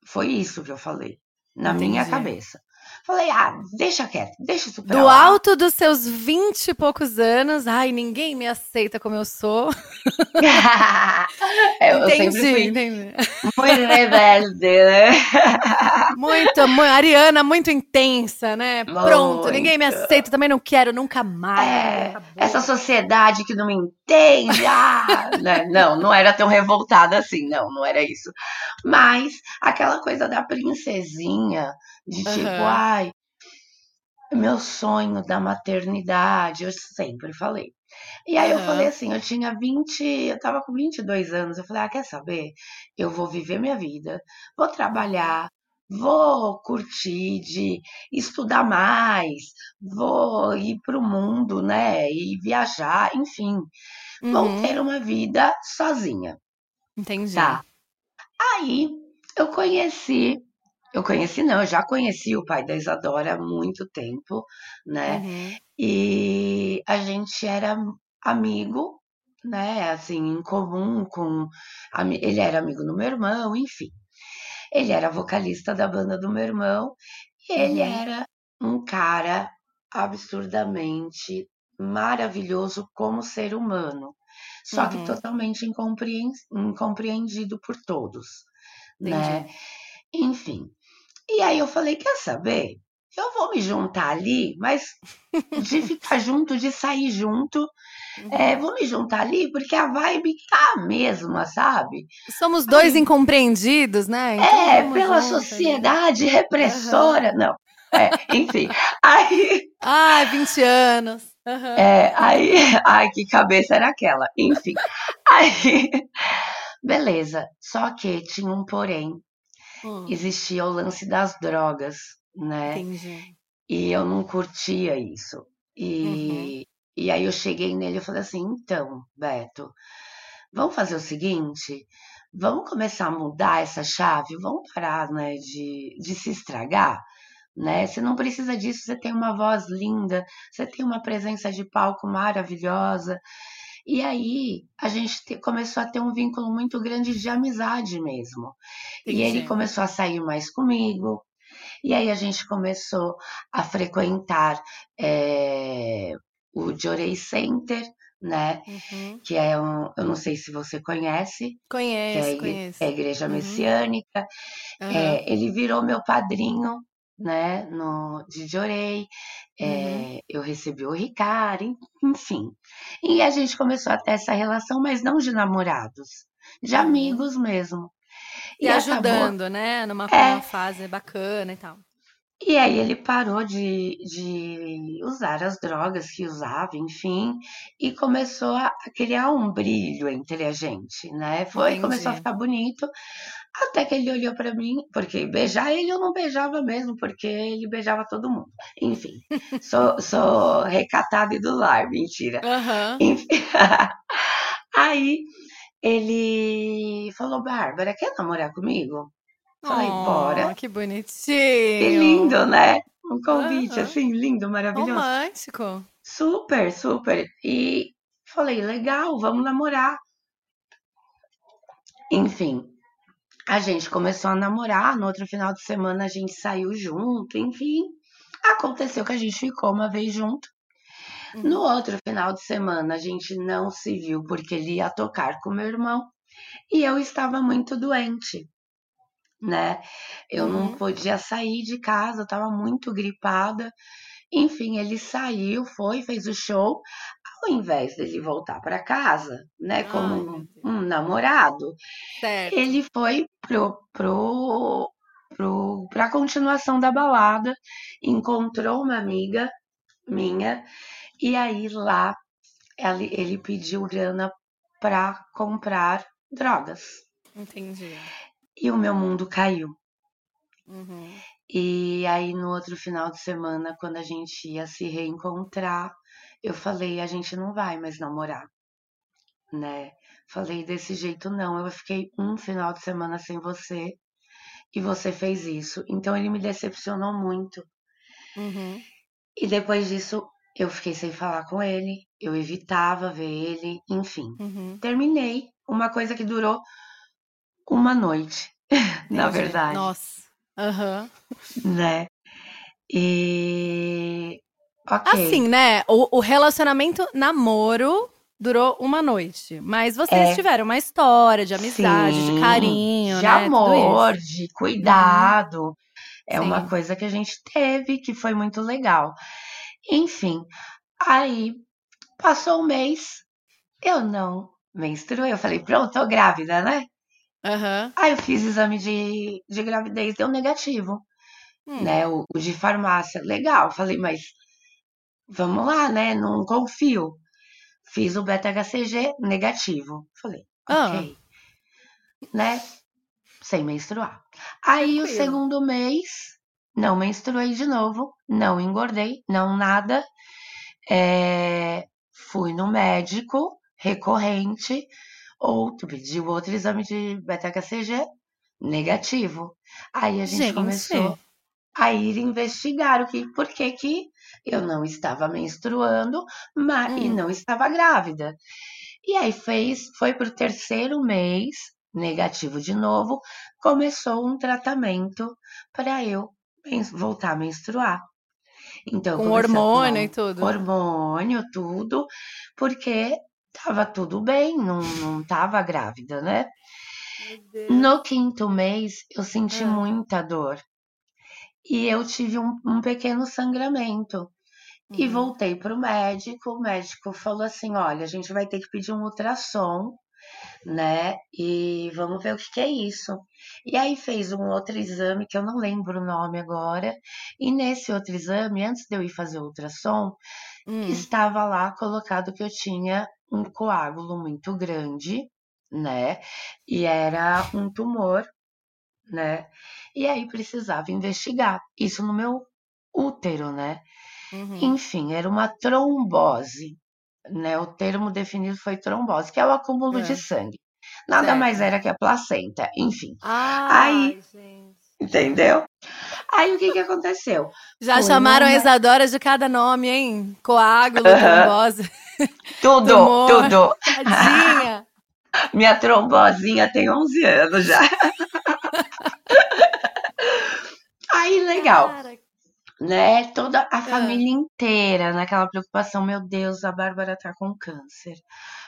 Foi isso que eu falei, na minha Entendi. cabeça. Falei, ah, deixa quieto, deixa isso pra Do lá. alto dos seus vinte e poucos anos, ai, ninguém me aceita como eu sou. [laughs] É, eu entendi, sempre fui entendi. muito rebelde, né? [laughs] Muito, mu- Ariana, muito intensa, né? Pronto, ninguém me Muito. aceita, também não quero, nunca mais. É, essa sociedade que não me entende. ah, [laughs] né? Não, não era tão revoltada assim, não, não era isso. Mas aquela coisa da princesinha, de tipo, Aham. ai, meu sonho da maternidade, eu sempre falei. E aí eu Aham. falei assim, eu tinha 20, eu tava com 22 anos, eu falei, ah, quer saber? Eu vou viver minha vida, vou trabalhar, vou curtir de estudar mais, vou ir pro mundo, né, e viajar, enfim, vou Uhum, ter uma vida sozinha, entendi. tá? Aí eu conheci, eu conheci não, eu já conheci o pai da Isadora há muito tempo, né? Uhum, E a gente era amigo, né? Assim, em comum com. Ele era amigo do meu irmão, enfim. Ele era vocalista da banda do meu irmão e ele Uhum. era um cara absurdamente maravilhoso como ser humano, só que Uhum. totalmente incompreen- incompreendido por todos, né? entendi. Enfim. E aí eu falei, quer saber? Eu vou me juntar ali, mas de ficar [laughs] junto, de sair junto, é, Uhum. vou me juntar ali porque a vibe tá a mesma, sabe? Somos dois Aí- incompreendidos, né? Então é, pela junto ali. sociedade repressora. Não. É, enfim. [laughs] Aí, Ai, 20 anos. Aham. é, aí, ai, que cabeça era aquela? Enfim. Aí, beleza. Só que tinha um porém. Hum, Existia o lance das drogas, né? entendi. E eu não curtia isso. E, e aí eu cheguei nele e falei assim, então, Beto, vamos fazer o seguinte, vamos começar a mudar essa chave, vamos parar, né, de, de se estragar, né? Você não precisa disso, você tem uma voz linda, você tem uma presença de palco maravilhosa. E aí a gente te- começou a ter um vínculo muito grande de amizade mesmo. E ele começou a sair mais comigo. E aí a gente começou a frequentar eh, o Jorei Center, né? Uhum. Que é um, eu não sei se você conhece, que é Conheço, conheço. é a igreja Uhum. messiânica. Aham. É, ele virou meu padrinho, né? No, de Jorei. Uhum. É, eu recebi o Ricardo, en- enfim. E a gente começou a ter essa relação, mas não de namorados, de Uhum. amigos mesmo. E E acabou ajudando, né? Numa, É. fase bacana e tal. E aí ele parou de, de usar as drogas que usava, enfim, e começou a criar um brilho entre a gente, né? Foi, começou a Entendi. ficar bonito, até que ele olhou pra mim, porque beijar ele eu não beijava mesmo, porque ele beijava todo mundo. Enfim, [laughs] sou, sou recatada e do lar, mentira. Aham. Enfim, [laughs] aí ele falou, Bárbara, quer namorar comigo? Falei, bora. Oh, que Que bonitinho. lindo, né? Um convite Aham. assim, lindo, maravilhoso. Romântico. Super, super. E falei, legal, vamos namorar. Enfim, a gente começou a namorar, no outro final de semana a gente saiu junto, enfim. Aconteceu que a gente ficou uma vez junto. No outro final de semana a gente não se viu porque ele ia tocar com meu irmão e eu estava muito doente, né? Eu não Uhum. podia sair de casa, eu estava muito gripada. Enfim, ele saiu, foi, fez o show. Ao invés dele voltar para casa, né, Ai, como um, um namorado, Certo. ele foi pro, pro, pro, pra continuação da balada, encontrou uma amiga minha, e aí lá ele, ele pediu grana para comprar drogas. Entendi. E o meu mundo caiu. Uhum. E aí no outro final de semana, quando a gente ia se reencontrar, eu falei, a gente não vai mais namorar, né? Falei, desse jeito não, eu fiquei um final de semana sem você e você fez isso. Então ele me decepcionou muito. Uhum. E depois disso, eu fiquei sem falar com ele, eu evitava ver ele, enfim. Uhum. Terminei uma coisa que durou uma noite, [laughs] na verdade, Nossa. Aham. né? E. Ok. Assim, né? O, o relacionamento namoro durou uma noite. Mas vocês É. tiveram uma história de amizade, de Sim, carinho, de né? Amor, de cuidado. É uma Sim. coisa que a gente teve que foi muito legal. Enfim, aí passou um mês, eu não menstruei. Eu falei, pronto, tô grávida, né? Aham. Aí eu fiz exame de, de gravidez, deu negativo, Hum. né? O, o de farmácia, legal. Falei, mas vamos lá, né? Não confio. Fiz o beta-HCG negativo. Falei, Ah. ok, né? Sem menstruar. Aí o Tranquilo. segundo mês, não menstruei de novo, não engordei, não nada. É, fui no médico recorrente, outro, pediu outro exame de beta-HCG negativo. Aí a gente Gente. começou a ir investigar o que, por que que eu não estava menstruando ma- e Hum. não estava grávida. E aí fez, foi pro terceiro mês, negativo de novo, começou um tratamento para eu voltar a menstruar. Então, Com hormônio e tudo. hormônio, tudo, porque tava tudo bem, não, não tava grávida, né? No quinto mês, eu senti Ah. muita dor. E eu tive um, um pequeno sangramento. E Uhum. voltei pro médico. O médico falou assim: olha, a gente vai ter que pedir um ultrassom, né? E vamos ver o que, que é isso. E aí fez um outro exame, que eu não lembro o nome agora. E nesse outro exame, antes de eu ir fazer o ultrassom, Hum. estava lá colocado que eu tinha um coágulo muito grande, né? E era um tumor, né? E aí precisava investigar. Isso no meu útero, né? Uhum. Enfim, era uma trombose, né? O termo definido foi trombose, que é o acúmulo É. de sangue. Nada Certo. mais era que a placenta, enfim, Ai, gente. entendeu? Aí o que que aconteceu? Já Foi chamaram a uma- Isadora de cada nome, hein? Coágulo, trombose. [laughs] Tudo, Tumor. tudo. Tadinha. [laughs] Minha trombosinha tem 11 anos já. [laughs] Aí, legal, Cara, né? Toda Ah. a família inteira naquela preocupação. Meu Deus, a Bárbara tá com câncer.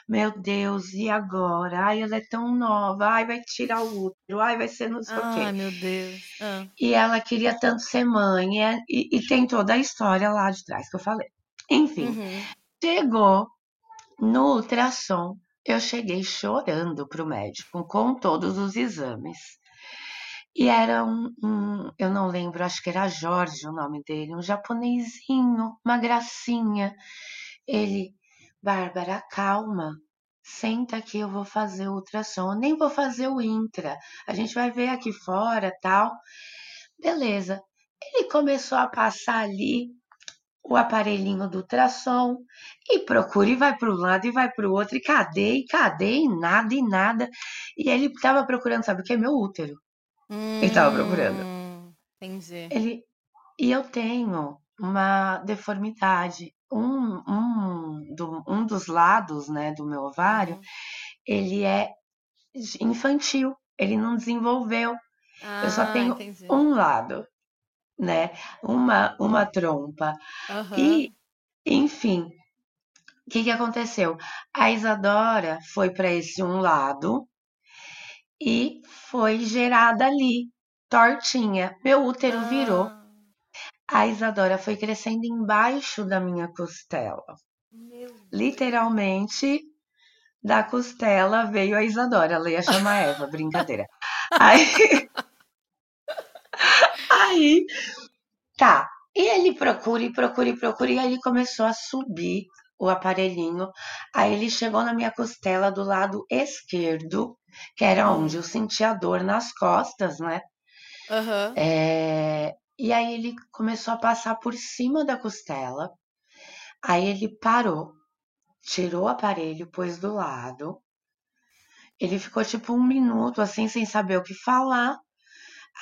Meu Deus, e agora? Ai, ela é tão nova. Ai, vai tirar o útero. Ai, vai ser não sei o Ai, quê. meu Deus. Ah. E ela queria tanto ser mãe. é- E, e tem toda a história lá de trás que eu falei. Enfim, Uhum. chegou no ultrassom. Eu cheguei chorando pro médico com todos os exames. E era um, um- eu não lembro, acho que era Jorge o nome dele, um japonesinho, uma gracinha. Ele, Bárbara, calma, senta aqui, eu vou fazer o ultrassom. Eu nem vou fazer o intra, a gente vai ver aqui fora, tal. Beleza. Ele começou a passar ali o aparelhinho do ultrassom e procura e vai para um lado e vai para o outro e cadê e cadê e nada e nada. E ele estava procurando, sabe o que? Meu útero. Ele tava procurando. Hum, Entendi. Ele e eu tenho uma deformidade. Um, um, do- um dos lados, né, do meu ovário, Uhum. ele é infantil. ele não desenvolveu. Eu só Ah, tenho entendi. um lado, né? Uma, uma trompa. Aham. E, enfim, o que que aconteceu? A Isadora foi para esse um lado e foi gerada ali, tortinha. Meu útero virou. Ah, A Isadora foi crescendo embaixo da minha costela. Literalmente, da costela veio a Isadora. Ela ia chamar Eva, brincadeira. [laughs] Aí, aí, tá. E ele procura e procura e procura. E aí ele começou a subir o aparelhinho. Aí ele chegou na minha costela do lado esquerdo, que era onde eu sentia dor nas costas, né? Aham. É, E aí ele começou a passar por cima da costela. Aí ele parou, tirou o aparelho, pôs do lado. Ele ficou tipo um minuto assim, sem saber o que falar.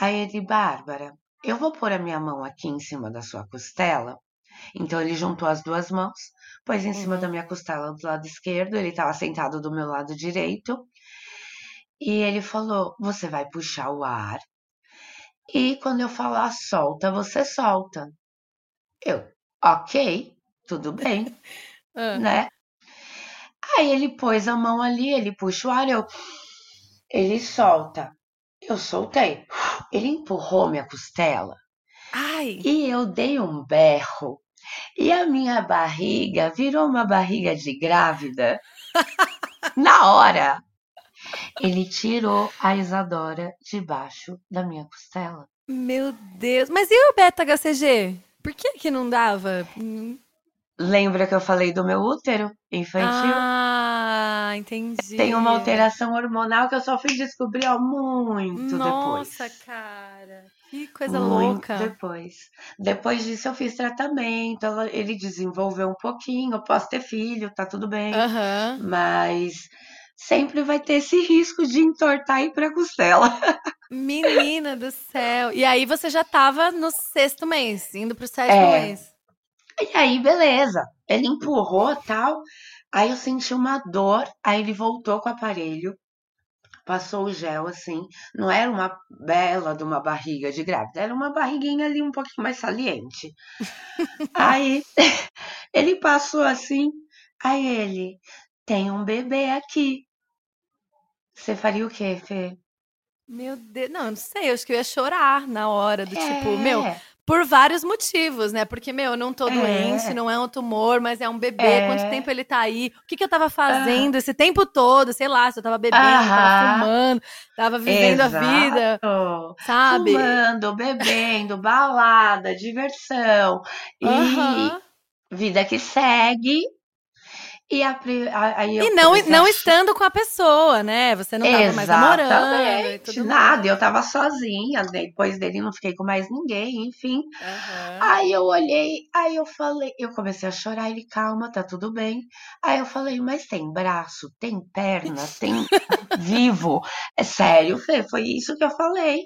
Aí ele, Bárbara, eu vou pôr a minha mão aqui em cima da sua costela. Então ele juntou as duas mãos, pôs em cima Uhum. da minha costela do lado esquerdo. Ele estava sentado do meu lado direito. E ele falou: Você vai puxar o ar. E quando eu falar solta, você solta. Eu, ok, tudo bem, [laughs] Ah. né? Aí ele pôs a mão ali, ele puxa o ar, eu. Ele solta. Eu soltei. Ele empurrou minha costela Ai, e eu dei um berro. E a minha barriga virou uma barriga de grávida. [laughs] Na hora, ele tirou a Isadora debaixo da minha costela. meu Deus. Mas e o beta-HCG? Por que que não dava? Lembra que eu falei do meu útero infantil? Ah, entendi. Tem uma alteração hormonal que eu só fui descobrir ó, muito Nossa, depois. cara. Que coisa muito louca. depois. Depois disso eu fiz tratamento, ele desenvolveu um pouquinho, eu posso ter filho, tá tudo bem. Aham. Mas sempre vai ter esse risco de entortar e ir pra costela. Menina do céu. E aí você já tava no sexto mês, indo pro sétimo É. mês. E aí, beleza. Ele empurrou tal. Aí eu senti uma dor. Aí ele voltou com o aparelho. Passou o gel assim. Não era uma bela de uma barriga de grávida. Era uma barriguinha ali um pouquinho mais saliente. [laughs] aí [laughs] ele passou assim. Aí ele tem um bebê aqui. Você faria o quê, Fê? Meu Deus. Não, eu não sei. Eu acho que eu ia chorar na hora do tipo, meu, É, por vários motivos, né? Porque, meu, eu não tô É. doente, não é um tumor, mas é um bebê. É. Quanto tempo ele tá aí? O que, que eu tava fazendo esse tempo todo? Sei lá, se eu tava bebendo, Aham. tava fumando, tava vivendo a vida, exato. sabe? Fumando, bebendo, balada, diversão. E Aham. vida que segue. E a, aí E não, não estando com a pessoa, né? Você não tava mais namorando nada. Eu tava sozinha, depois dele não fiquei com mais ninguém, enfim. Aham. Aí eu olhei, aí eu falei, eu comecei a chorar, ele, calma, tá tudo bem. Aí eu falei, mas tem braço, tem perna, tem [laughs] vivo. É sério, Fê, foi isso que eu falei.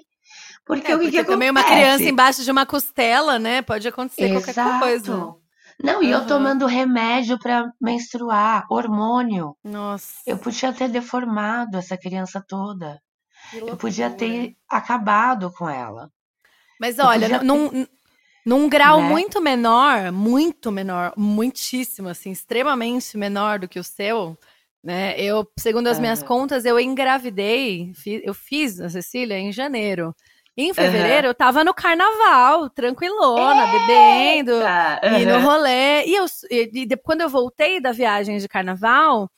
Porque É, o que porque que também uma criança embaixo de uma costela, né? Pode acontecer qualquer Exato. coisa. Não, e eu tomando remédio pra menstruar, hormônio. Nossa. Eu podia ter deformado essa criança toda. Eu podia ter acabado com ela. Mas olha, num, num grau Né? muito menor, muito menor, muitíssimo, assim, extremamente menor do que o seu, né? Eu, segundo as minhas Aham. contas, eu engravidei, eu fiz a Cecília em janeiro. Em fevereiro, eu tava no carnaval, tranquilona, bebendo, Tá, e no rolê. E, eu, e, e quando eu voltei da viagem de carnaval,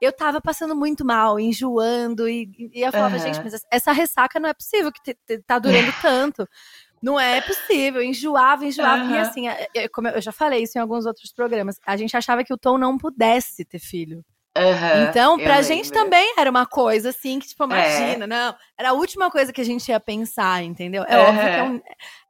eu tava passando muito mal, enjoando. E, e eu falava, Aham. gente, mas essa ressaca não é possível que te- te- tá durando [laughs] tanto. Não é possível, enjoava, enjoava. E Aham. assim, é- é- como eu eu já falei isso em alguns outros programas, a gente achava que o Tom não pudesse ter filho. Aham, Então, pra gente lembro. também era uma coisa assim, que, tipo, É. imagina, não. Era a última coisa que a gente ia pensar, entendeu? É óbvio que é um,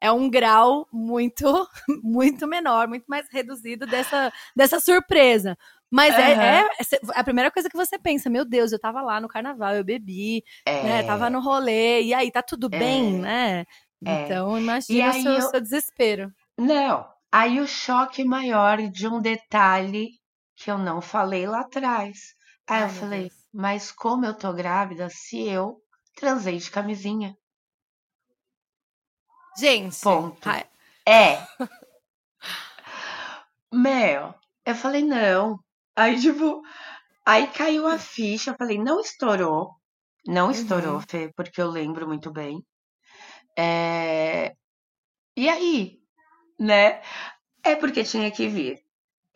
é um grau muito, [laughs] muito menor, muito mais reduzido dessa, dessa surpresa. Mas é, Aham. é, é a primeira coisa que você pensa, meu Deus, eu tava lá no carnaval, eu bebi, né? É. Tava no rolê, e aí, tá tudo bem, né? É. Então, imagina o seu, eu- seu desespero. Não, aí o choque maior de um detalhe que eu não falei lá atrás. Aí Ai, eu falei, Deus. mas como eu tô grávida se eu transei de camisinha. Gente, Ponto. ai, É. [laughs] Meu, eu falei, não. Aí, tipo, aí caiu a ficha. Eu falei, não estourou. Não estourou, Uhum. Fê, porque eu lembro muito bem. É... E aí, né? É porque tinha que vir.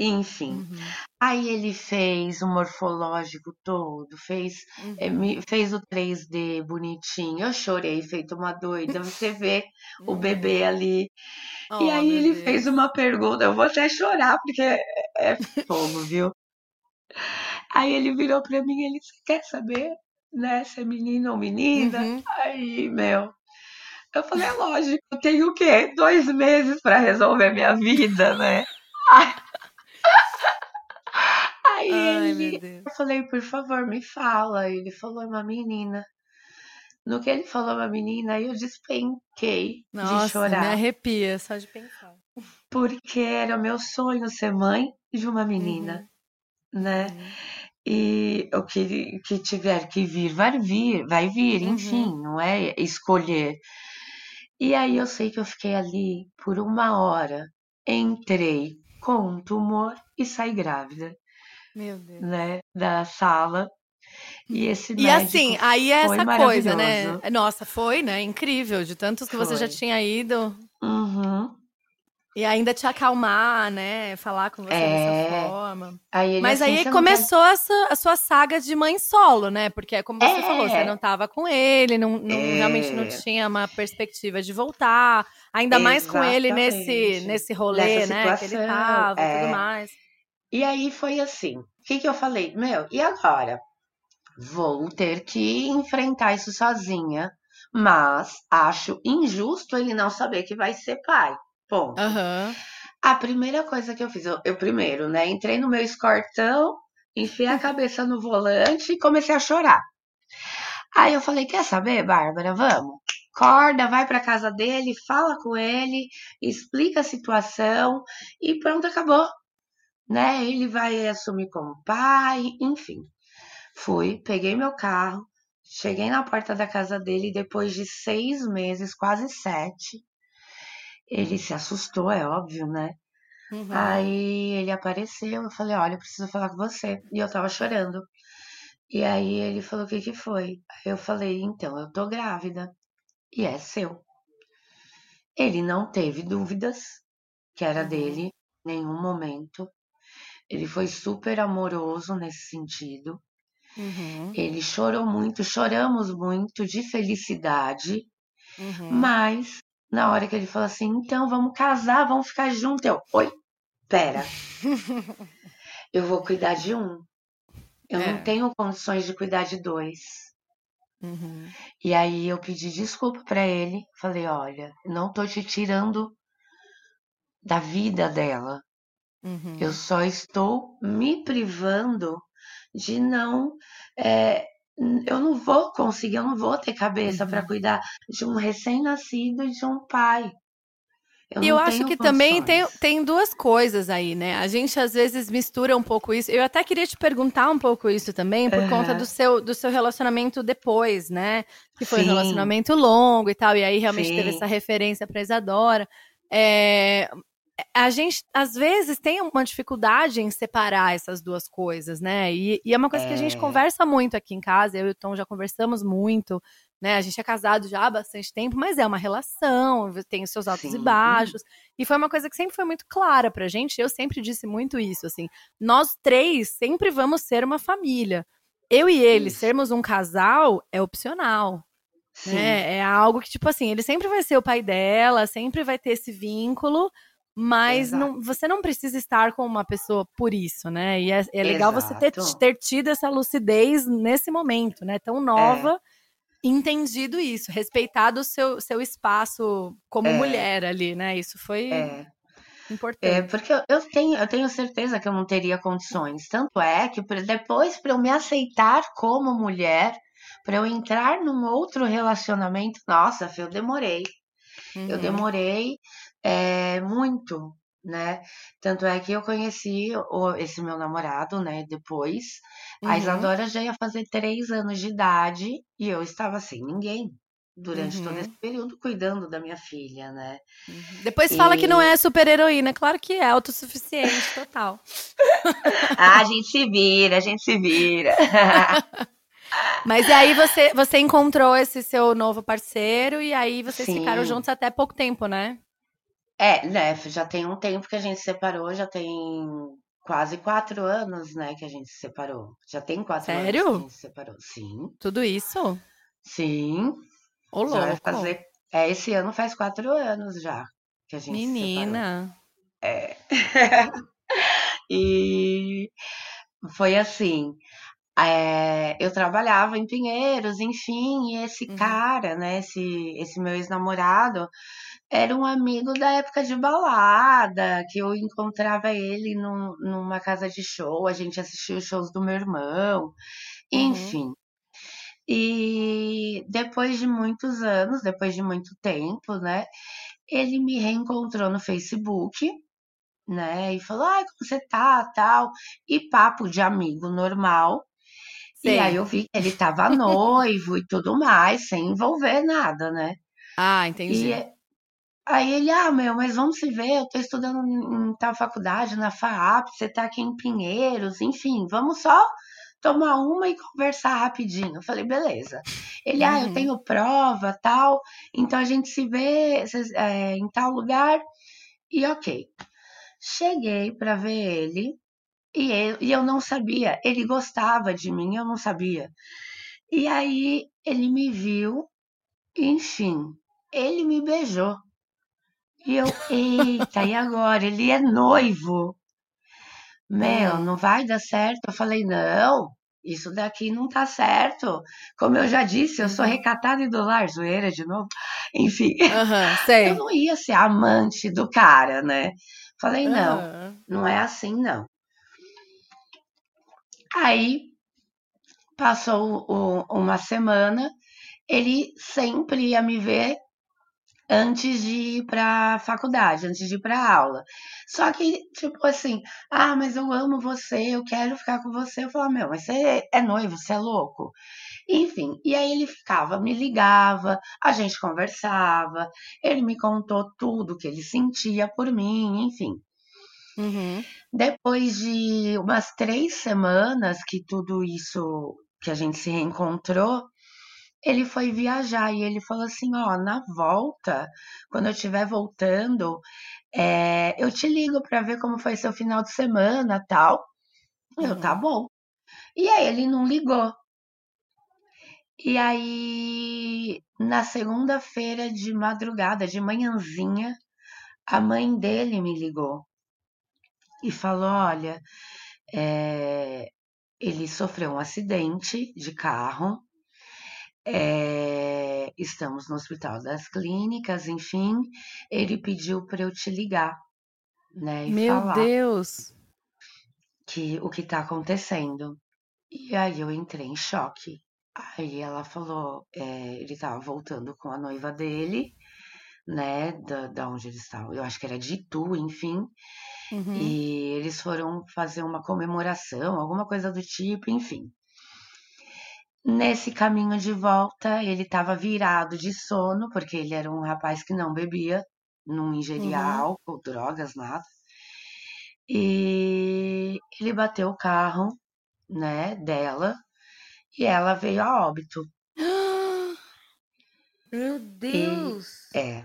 Enfim. uhum, Aí ele fez o morfológico todo, fez, eh, uhum, me- fez o 3D bonitinho. Eu chorei, feito uma doida. Você vê [laughs] o bebê ali. E Oh, aí meu ele fez uma pergunta, eu vou até chorar, porque é, é fogo, viu? Aí ele virou pra mim, ele, você quer saber, né, se é menino ou menina? Uhum. Aí, meu, eu falei, é lógico, eu tenho o quê? Dois meses pra resolver minha vida, né? [laughs] Aí, Ai, ele, eu falei, por favor, me fala. Ele falou, é uma menina. No que ele falou uma menina, eu despenquei de Nossa, me chorar. arrepia só de pensar. Porque era meu sonho ser mãe de uma menina, né? Uhum. E o que, que tiver que vir, vai vir, vai vir, Uhum. enfim, não é escolher. E aí eu sei que eu fiquei ali por uma hora, entrei com um tumor e saí grávida. Né, da sala. E esse E assim, aí é foi essa coisa, né? Nossa, foi, né? Incrível, de tantos que você já Foi. tinha ido. Uhum. E ainda te acalmar, né? Falar com você dessa É. forma. Aí Mas assim, aí começou a sua, a sua saga de mãe solo, né? Porque é como você falou, você É, não tava com ele, não, não- realmente não é, tinha uma perspectiva de voltar. Ainda mais com ele nesse, exatamente. nesse rolê, Nessa né? Que ele situação, tava e tudo é. mais. E aí foi assim. O que que eu falei? Meu, e agora? Vou ter que enfrentar isso sozinha, mas acho injusto ele não saber que vai ser pai. Ponto. Aham. A primeira coisa que eu fiz, eu, eu primeiro, né, entrei no meu escortão, enfiei a cabeça no volante e comecei a chorar. Aí eu falei, quer saber, Bárbara, vamos? Acorda, vai pra casa dele, fala com ele, explica a situação e pronto, acabou. Né? Ele vai assumir como pai, enfim. Fui, peguei meu carro, cheguei na porta da casa dele e depois de seis meses, quase sete, ele se assustou, é óbvio, né? Uhum. Aí ele apareceu, eu falei, olha, eu preciso falar com você. E eu tava chorando. E aí ele falou, o que que foi? Eu falei, então, eu tô grávida. E é seu. Ele não teve dúvidas que era Uhum. dele, nenhum momento. Ele foi super amoroso nesse sentido. Uhum. Ele chorou muito, choramos muito de felicidade, Uhum. mas na hora que ele falou assim, então vamos casar, vamos ficar juntos, eu, oi, pera, [laughs] eu vou cuidar de um. Eu É. não tenho condições de cuidar de dois. Uhum. E aí eu pedi desculpa pra ele, falei, olha, não tô te tirando da vida dela. Uhum. Eu só estou me privando de não. é, eu não vou conseguir, eu não vou ter cabeça para Uhum. cuidar de um recém-nascido e de um pai. Eu E eu acho que também tem, tem duas coisas aí, né? A gente às vezes mistura um pouco isso. Eu até queria te perguntar um pouco isso também, por conta Aham. do seu, do seu relacionamento depois, né? Que foi um Sim, relacionamento longo e tal, e aí realmente teve sim, essa referência pra Isadora. É, a gente, às vezes, tem uma dificuldade em separar essas duas coisas, né? E, e é uma coisa que a gente é, conversa muito aqui em casa, eu e o Tom já conversamos muito, né? A gente é casado já há bastante tempo, mas é uma relação, tem os seus altos e sim, baixos. E foi uma coisa que sempre foi muito clara pra gente. Eu sempre disse muito isso, assim. Nós três sempre vamos ser uma família. Eu e ele isso, sermos um casal é opcional, né? É algo que, tipo assim, ele sempre vai ser o pai dela, sempre vai ter esse vínculo, mas exato, não, você não precisa estar com uma pessoa por isso, né? E é, é legal você ter, exato, ter tido essa lucidez nesse momento, né? Tão é, nova, entendido isso, respeitado o seu, seu espaço como é, mulher ali, né? Isso foi é. É, importante. porque eu, eu tenho, eu tenho certeza que eu não teria condições. Tanto é que depois, para eu me aceitar como mulher, para eu entrar num outro relacionamento, nossa, eu demorei. Eu Uhum, demorei é, muito, né? Tanto é que eu conheci o, esse meu namorado, né? Depois, a Uhum. Isadora já ia fazer três anos de idade e eu estava sem ninguém durante todo Uhum. esse período cuidando da minha filha, né? Depois fala que não E é super heroína. Claro que é autossuficiente, total. [laughs] ah, a gente se vira, a gente se vira. [laughs] Mas e aí você, você encontrou esse seu novo parceiro e aí vocês ficaram Sim. juntos até pouco tempo, né? É, né? Já tem um tempo que a gente se separou, já tem quase quatro anos, né, que a gente se separou. Já tem quatro anos que a Sério? gente se separou. Sim, Tudo isso? sim. Ô, Já vai louco. fazer. É, esse ano faz quatro anos já que a gente se separou. Menina. É. [laughs] E foi assim. é, eu trabalhava em Pinheiros, enfim, e esse Uhum. cara, né, esse, esse meu ex-namorado, era um amigo da época de balada, que eu encontrava ele num- numa casa de show, a gente assistia os shows do meu irmão, Uhum. enfim. E depois de muitos anos, depois de muito tempo, né, ele me reencontrou no Facebook, né, e falou, ai, como você tá, tal, e papo de amigo normal. E aí eu vi que ele tava noivo e tudo mais, sem envolver nada, né? Ah, E entendi. Aí ele, ah, meu, mas vamos se ver, eu tô estudando em tal faculdade, na FAAP, você tá aqui em Pinheiros, enfim, vamos só tomar uma e conversar rapidinho. Eu falei, beleza. Ele, ah, eu Uhum. tenho prova, tal, então a gente se vê é, em tal lugar, e ok. Cheguei pra ver ele, e eu, e eu não sabia, ele gostava de mim, eu não sabia. E aí ele me viu, enfim, ele me beijou. E eu, eita, e agora? Ele é noivo. Meu, Hum. não vai dar certo. Eu falei, não, isso daqui não tá certo. Como eu já disse, eu sou Uhum. recatada e do lar, zoeira de novo. Enfim, Aham, [laughs] eu não ia ser amante do cara, né? Falei, não, Aham. não é assim, não. Aí passou o- uma semana, ele sempre ia me ver antes de ir pra faculdade, antes de ir pra aula. Só que, tipo assim, ah, mas eu amo você, eu quero ficar com você. Eu falava, meu, mas você é noivo, você é louco. Enfim, e aí ele ficava, me ligava, a gente conversava, ele me contou tudo que ele sentia por mim, enfim. Uhum. Depois de umas três semanas que tudo isso, que a gente se reencontrou, ele foi viajar e ele falou assim: Ó, na volta, quando eu estiver voltando, é, eu te ligo pra ver como foi seu final de semana tal. Eu, tá Uhum. bom. E aí ele não ligou. E aí, na segunda-feira de madrugada, de manhãzinha, a mãe dele me ligou e falou: Olha, é, ele sofreu um acidente de carro. É, estamos no Hospital das Clínicas, enfim, ele pediu para eu te ligar, né, Meu Deus. que o que tá acontecendo. E aí eu entrei em choque. Aí ela falou, é, ele tava voltando com a noiva dele, né, da, da onde eles estavam. Eu acho que era de Itu, enfim. Uhum. E eles foram fazer uma comemoração, alguma coisa do tipo, enfim. Nesse caminho de volta, ele estava virado de sono, porque ele era um rapaz que não bebia, não ingeria Uhum. álcool, drogas, nada. E ele bateu o carro, né, dela, e ela veio a óbito. [gasps] Meu E Deus. é.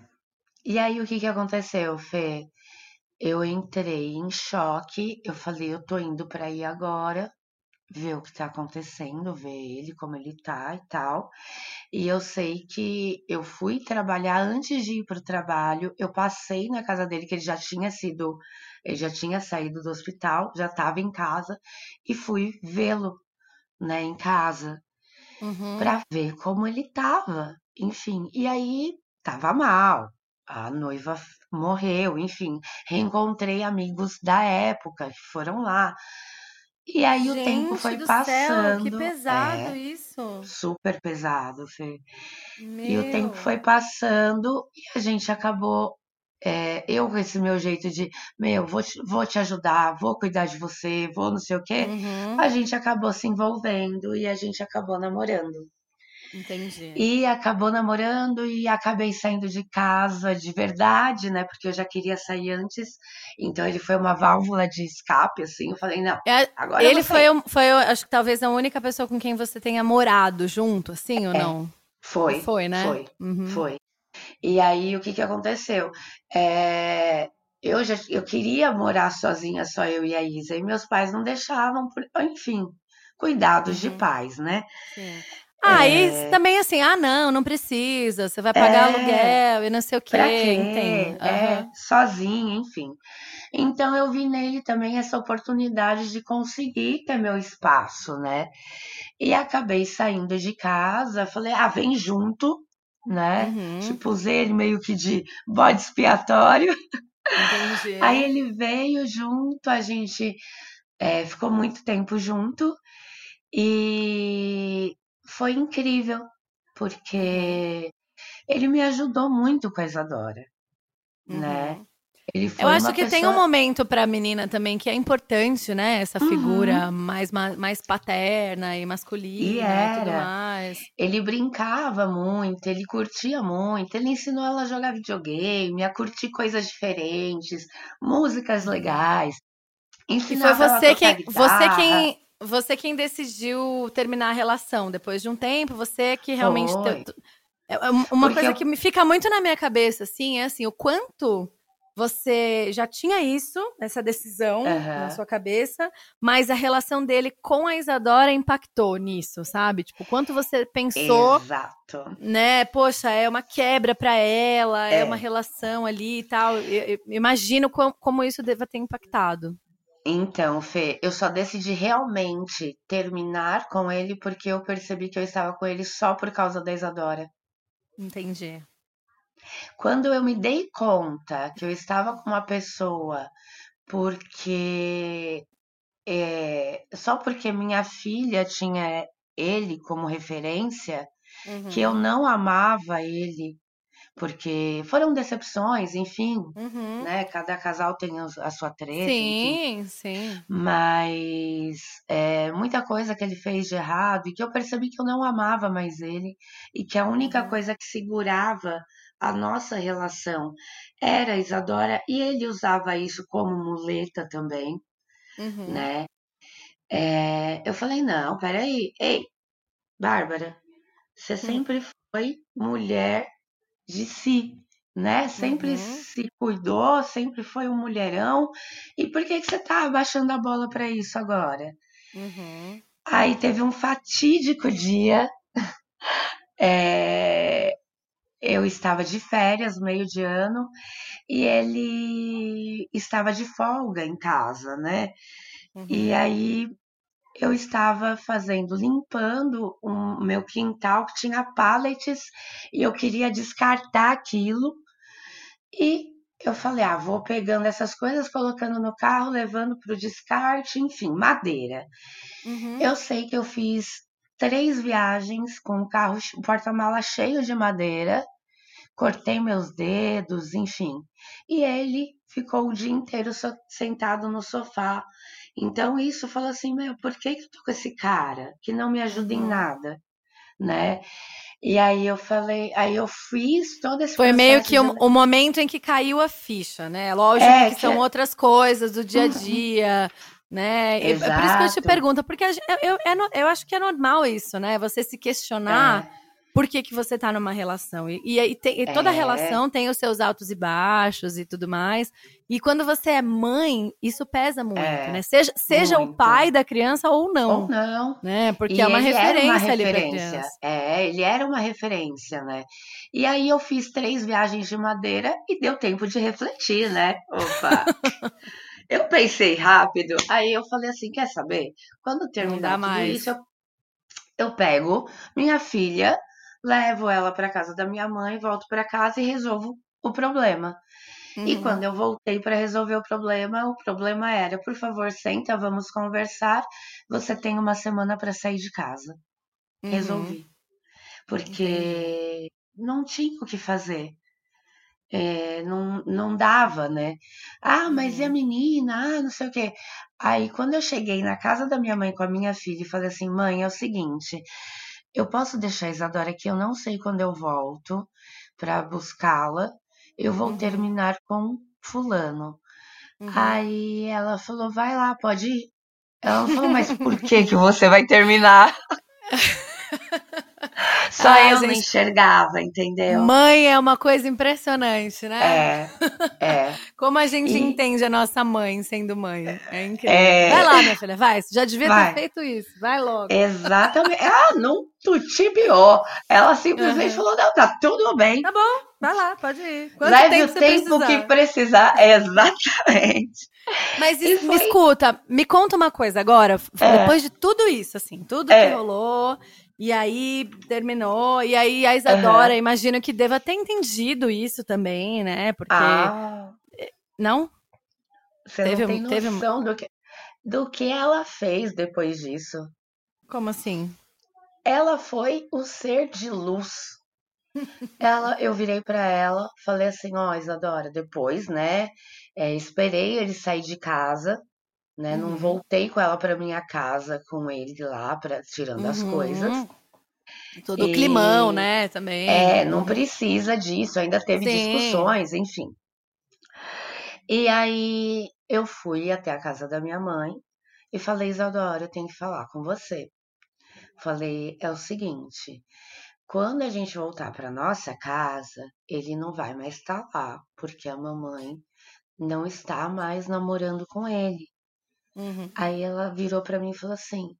E aí o que que aconteceu, Fê? Eu entrei em choque, eu falei, eu tô indo pra aí agora, ver o que tá acontecendo, ver ele, como ele tá e tal. E eu sei que eu fui trabalhar antes de ir pro trabalho, eu passei na casa dele, que ele já tinha sido, ele já tinha saído do hospital, já tava em casa, e fui vê-lo, né, em casa, Uhum. pra ver como ele tava. Enfim, e aí tava mal. A noiva morreu, enfim, reencontrei amigos da época que foram lá. E aí o tempo Gente foi do céu, que passando, pesado é, isso. super pesado, Fê. E o tempo Meu. foi passando e a gente acabou é, eu com esse meu jeito de, meu, vou te, vou te ajudar, vou cuidar de você, vou não sei o quê, Uhum, a gente acabou se envolvendo e a gente acabou namorando. Entendi. E acabou namorando e acabei saindo de casa de verdade, né? Porque eu já queria sair antes. Então ele foi uma válvula de escape, assim. Eu falei, não, É, agora ele foi, foi, acho que talvez a única pessoa com quem você tenha morado junto, assim, ou É, não? Foi, Foi, né? foi, Uhum. foi. E aí o que que aconteceu? É, eu já eu queria morar sozinha, só eu e a Isa, e meus pais não deixavam, por- enfim, cuidados de Uhum. pais, né? Sim. Ah, e É, também assim, ah, não, não precisa, você vai pagar é, aluguel e não sei o quê, pra quê? entendo. É, Aham. sozinha, enfim. Então eu vi nele também essa oportunidade de conseguir ter meu espaço, né? E acabei saindo de casa, falei, ah, vem junto, né? Uhum, Tipo, usei ele meio que de bode expiatório. [laughs] Aí entendi. ele veio junto, a gente é, ficou muito tempo junto e foi incrível, Uhum, porque ele me ajudou muito com a Isadora, né? uhum. Ele Eu acho que tem um pessoa. momento pra menina também que é importante, né? Essa Uhum, figura mais, ma- mais paterna e e masculina e tudo era. mais. Ele brincava muito, ele curtia muito, ele ensinou ela a jogar videogame, a curtir coisas diferentes, músicas Uhum. legais, E foi a você quem, você quem, você quem decidiu terminar a relação depois de um tempo, você que realmente te- É, é um- Uma porque coisa eu. que me fica muito na minha cabeça, assim, é assim, o quanto você já tinha isso, essa decisão na Aham, sua cabeça, mas a relação dele com a Isadora impactou nisso, sabe? Tipo, quanto você pensou, exato. né? Poxa, é uma quebra pra ela, é uma É. relação ali e tal. Eu, eu imagino como, como isso deva ter impactado. Então, Fê, eu só decidi realmente terminar com ele porque eu percebi que eu estava com ele só por causa da Isadora. Entendi. Quando eu me dei conta que eu estava com uma pessoa porque é, só porque minha filha tinha ele como referência, que eu Uhum, não amava ele, porque foram decepções, enfim, uhum. né? Cada casal tem a sua treta, enfim. Sim, sim. Mas é, muita coisa que ele fez de errado e que eu percebi que eu não amava mais ele e que a única Uhum, coisa que segurava a nossa relação era a Isadora e ele usava isso como muleta também, uhum, né? É, eu falei, não, peraí, ei, Bárbara, você uhum, sempre foi mulher de si, né? Sempre uhum. se cuidou, sempre foi um mulherão. E por que que você tá abaixando a bola pra isso agora? uhum. Aí teve um fatídico dia, [laughs] é, eu estava de férias, meio de ano, e ele estava de folga em casa, né? E Uhum. aí eu estava fazendo, limpando o meu quintal que tinha pallets e eu queria descartar aquilo. E eu falei, ah, vou pegando essas coisas, colocando no carro, levando para o descarte, enfim, madeira. Uhum. Eu sei que eu fiz três viagens com o carro, o porta-mala cheio de madeira, cortei meus dedos, enfim. E ele ficou o dia inteiro sentado no sofá. Então isso falou assim, meu, por que que eu tô com esse cara que não me ajuda em Uhum. nada, né? E aí eu falei, aí eu fiz todo esse Foi meio que de o, o momento em que caiu a ficha, né? Lógico é que que são outras coisas do dia a Uhum. dia, né? E É por isso que eu te exato, pergunto, porque eu, eu, é eu acho que é normal isso, né? Você se questionar é, por que, que você tá numa relação. E, e, aí tem- e toda é, relação tem os seus altos e baixos e tudo mais. E quando você é mãe, isso pesa muito, né? é, Seja, seja o muito. pai da criança ou Ou não, não. né? Porque E é uma era uma referência ali pra referência, criança. é, ele era uma referência, né? E aí eu fiz três viagens de madeira e deu tempo de refletir, né? Opa, [laughs] eu pensei rápido, aí eu falei assim, quer saber? Quando Não terminar tudo isso, mais. eu, eu pego minha filha, levo ela para casa da minha mãe, volto para casa e resolvo o problema. E Uhum, quando eu voltei para resolver o problema, o problema era, por favor, senta, vamos conversar. Você tem uma semana para sair de casa. uhum, Resolvi, porque não tinha o que fazer. É, não, não dava, né? Ah, mas e a Uhum. menina? Ah, não sei o quê. Aí, quando eu cheguei na casa da minha mãe com a minha filha e falei assim: mãe, é o seguinte, eu posso deixar a Isadora aqui, eu não sei quando eu volto pra buscá-la, eu vou Uhum. terminar com Fulano. Uhum. Aí ela falou: vai lá, pode ir. Ela falou, mas por que que você vai terminar? [laughs] Só Ai, eu não gente. enxergava, entendeu? Mãe é uma coisa impressionante, né? É, é. [laughs] Como a gente E- entende a nossa mãe sendo mãe. É incrível. É. Vai lá, minha filha, vai. Você já devia Vai. ter feito isso. Vai logo. Exatamente. [laughs] Ela não tutibiou. Ela simplesmente Aham. falou: não, tá tudo bem. Tá bom, vai lá, pode ir. Quanto Leve tempo o tempo precisar? que precisar. [laughs] Exatamente. Mas E es- me foi- escuta, me conta uma coisa agora, É. depois de tudo isso, assim, tudo É. que rolou, e aí terminou, e aí a Isadora, imagino que deva ter entendido isso também, né? Porque. Ah, Não? você Teve não tem teve noção do, que, do que ela fez depois disso. Como assim? Ela foi o ser de luz. Ela, eu virei pra ela, falei assim, ó, Isadora, depois, né? é, esperei ele sair de casa, né? Não Uhum. voltei com ela pra minha casa com ele lá, pra, tirando as Uhum. coisas. Todo o E- climão, né? Também. É, não precisa disso, ainda teve Sim. discussões, enfim. E aí eu fui até a casa da minha mãe e falei, Isadora, eu tenho que falar com você. Falei, é o seguinte, quando a gente voltar para nossa casa, ele não vai mais estar lá, porque a mamãe não está mais namorando com ele. Uhum. Aí ela virou para mim e falou assim: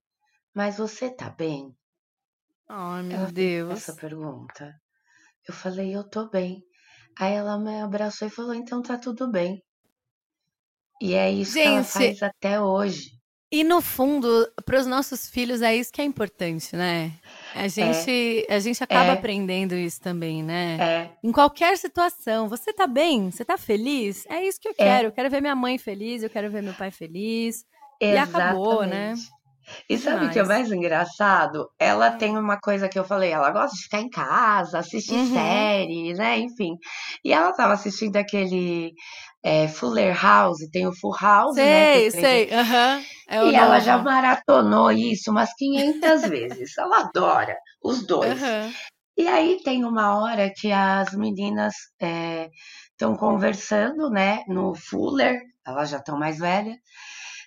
Mas você tá bem? Ai, meu Ela Deus. essa pergunta. Eu falei, eu tô bem. Aí ela me abraçou e falou, então tá tudo bem. E é isso que ela Gente, faz até hoje. E no fundo, para os nossos filhos é isso que é importante, né? A gente, a gente acaba É. aprendendo isso também, né? É, Em qualquer situação, você tá bem? Você tá feliz? É isso que eu É. quero. Eu quero ver minha mãe feliz, eu quero ver meu pai feliz. E acabou, né? E sabe o que é Demais. mais engraçado? Ela tem uma coisa que eu falei, ela gosta de ficar em casa, assistir Uhum. série, né? Enfim. E ela tava assistindo aquele é, Fuller House, tem o Full House, né? que Sei, o é- sei. aham. É o E ela já novo. maratonou isso umas 500 vezes. Ela adora os dois. Aham. E aí tem uma hora que as meninas estão conversando, né, no Fuller, elas já estão mais velhas,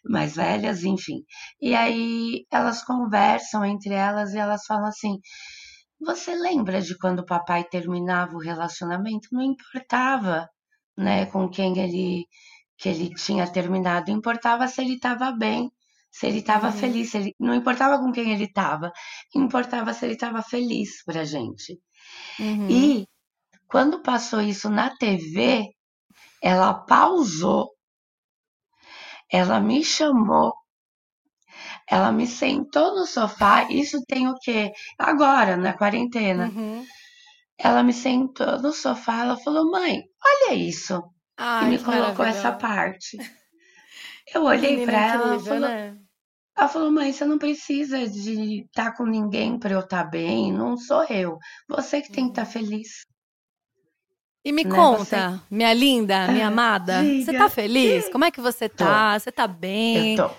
mais velhas, enfim. E aí elas conversam entre elas e elas falam assim: "Você lembra de quando o papai terminava o relacionamento? Não importava, né, com quem ele que ele tinha terminado, importava se ele estava bem, se ele estava Uhum. feliz, ele, não importava com quem ele estava, importava se ele estava feliz pra gente. Uhum. E quando passou isso na TV, ela pausou, ela me chamou, ela me sentou no sofá. Isso tem o quê? Agora, na quarentena. Uhum. Ela me sentou no sofá, ela falou: "Mãe, olha isso". e Ai, me que colocou essa parte. [laughs] Eu olhei Menina pra ela, incrível, falou, né? ela falou: "Mãe, você não precisa de estar com ninguém pra eu estar bem, não sou eu. Você que tem que estar feliz". E me Né, conta, minha linda, minha Ah, amada, você diga. tá feliz? Como é que você Tô. tá? Você tá Eu bem? tô.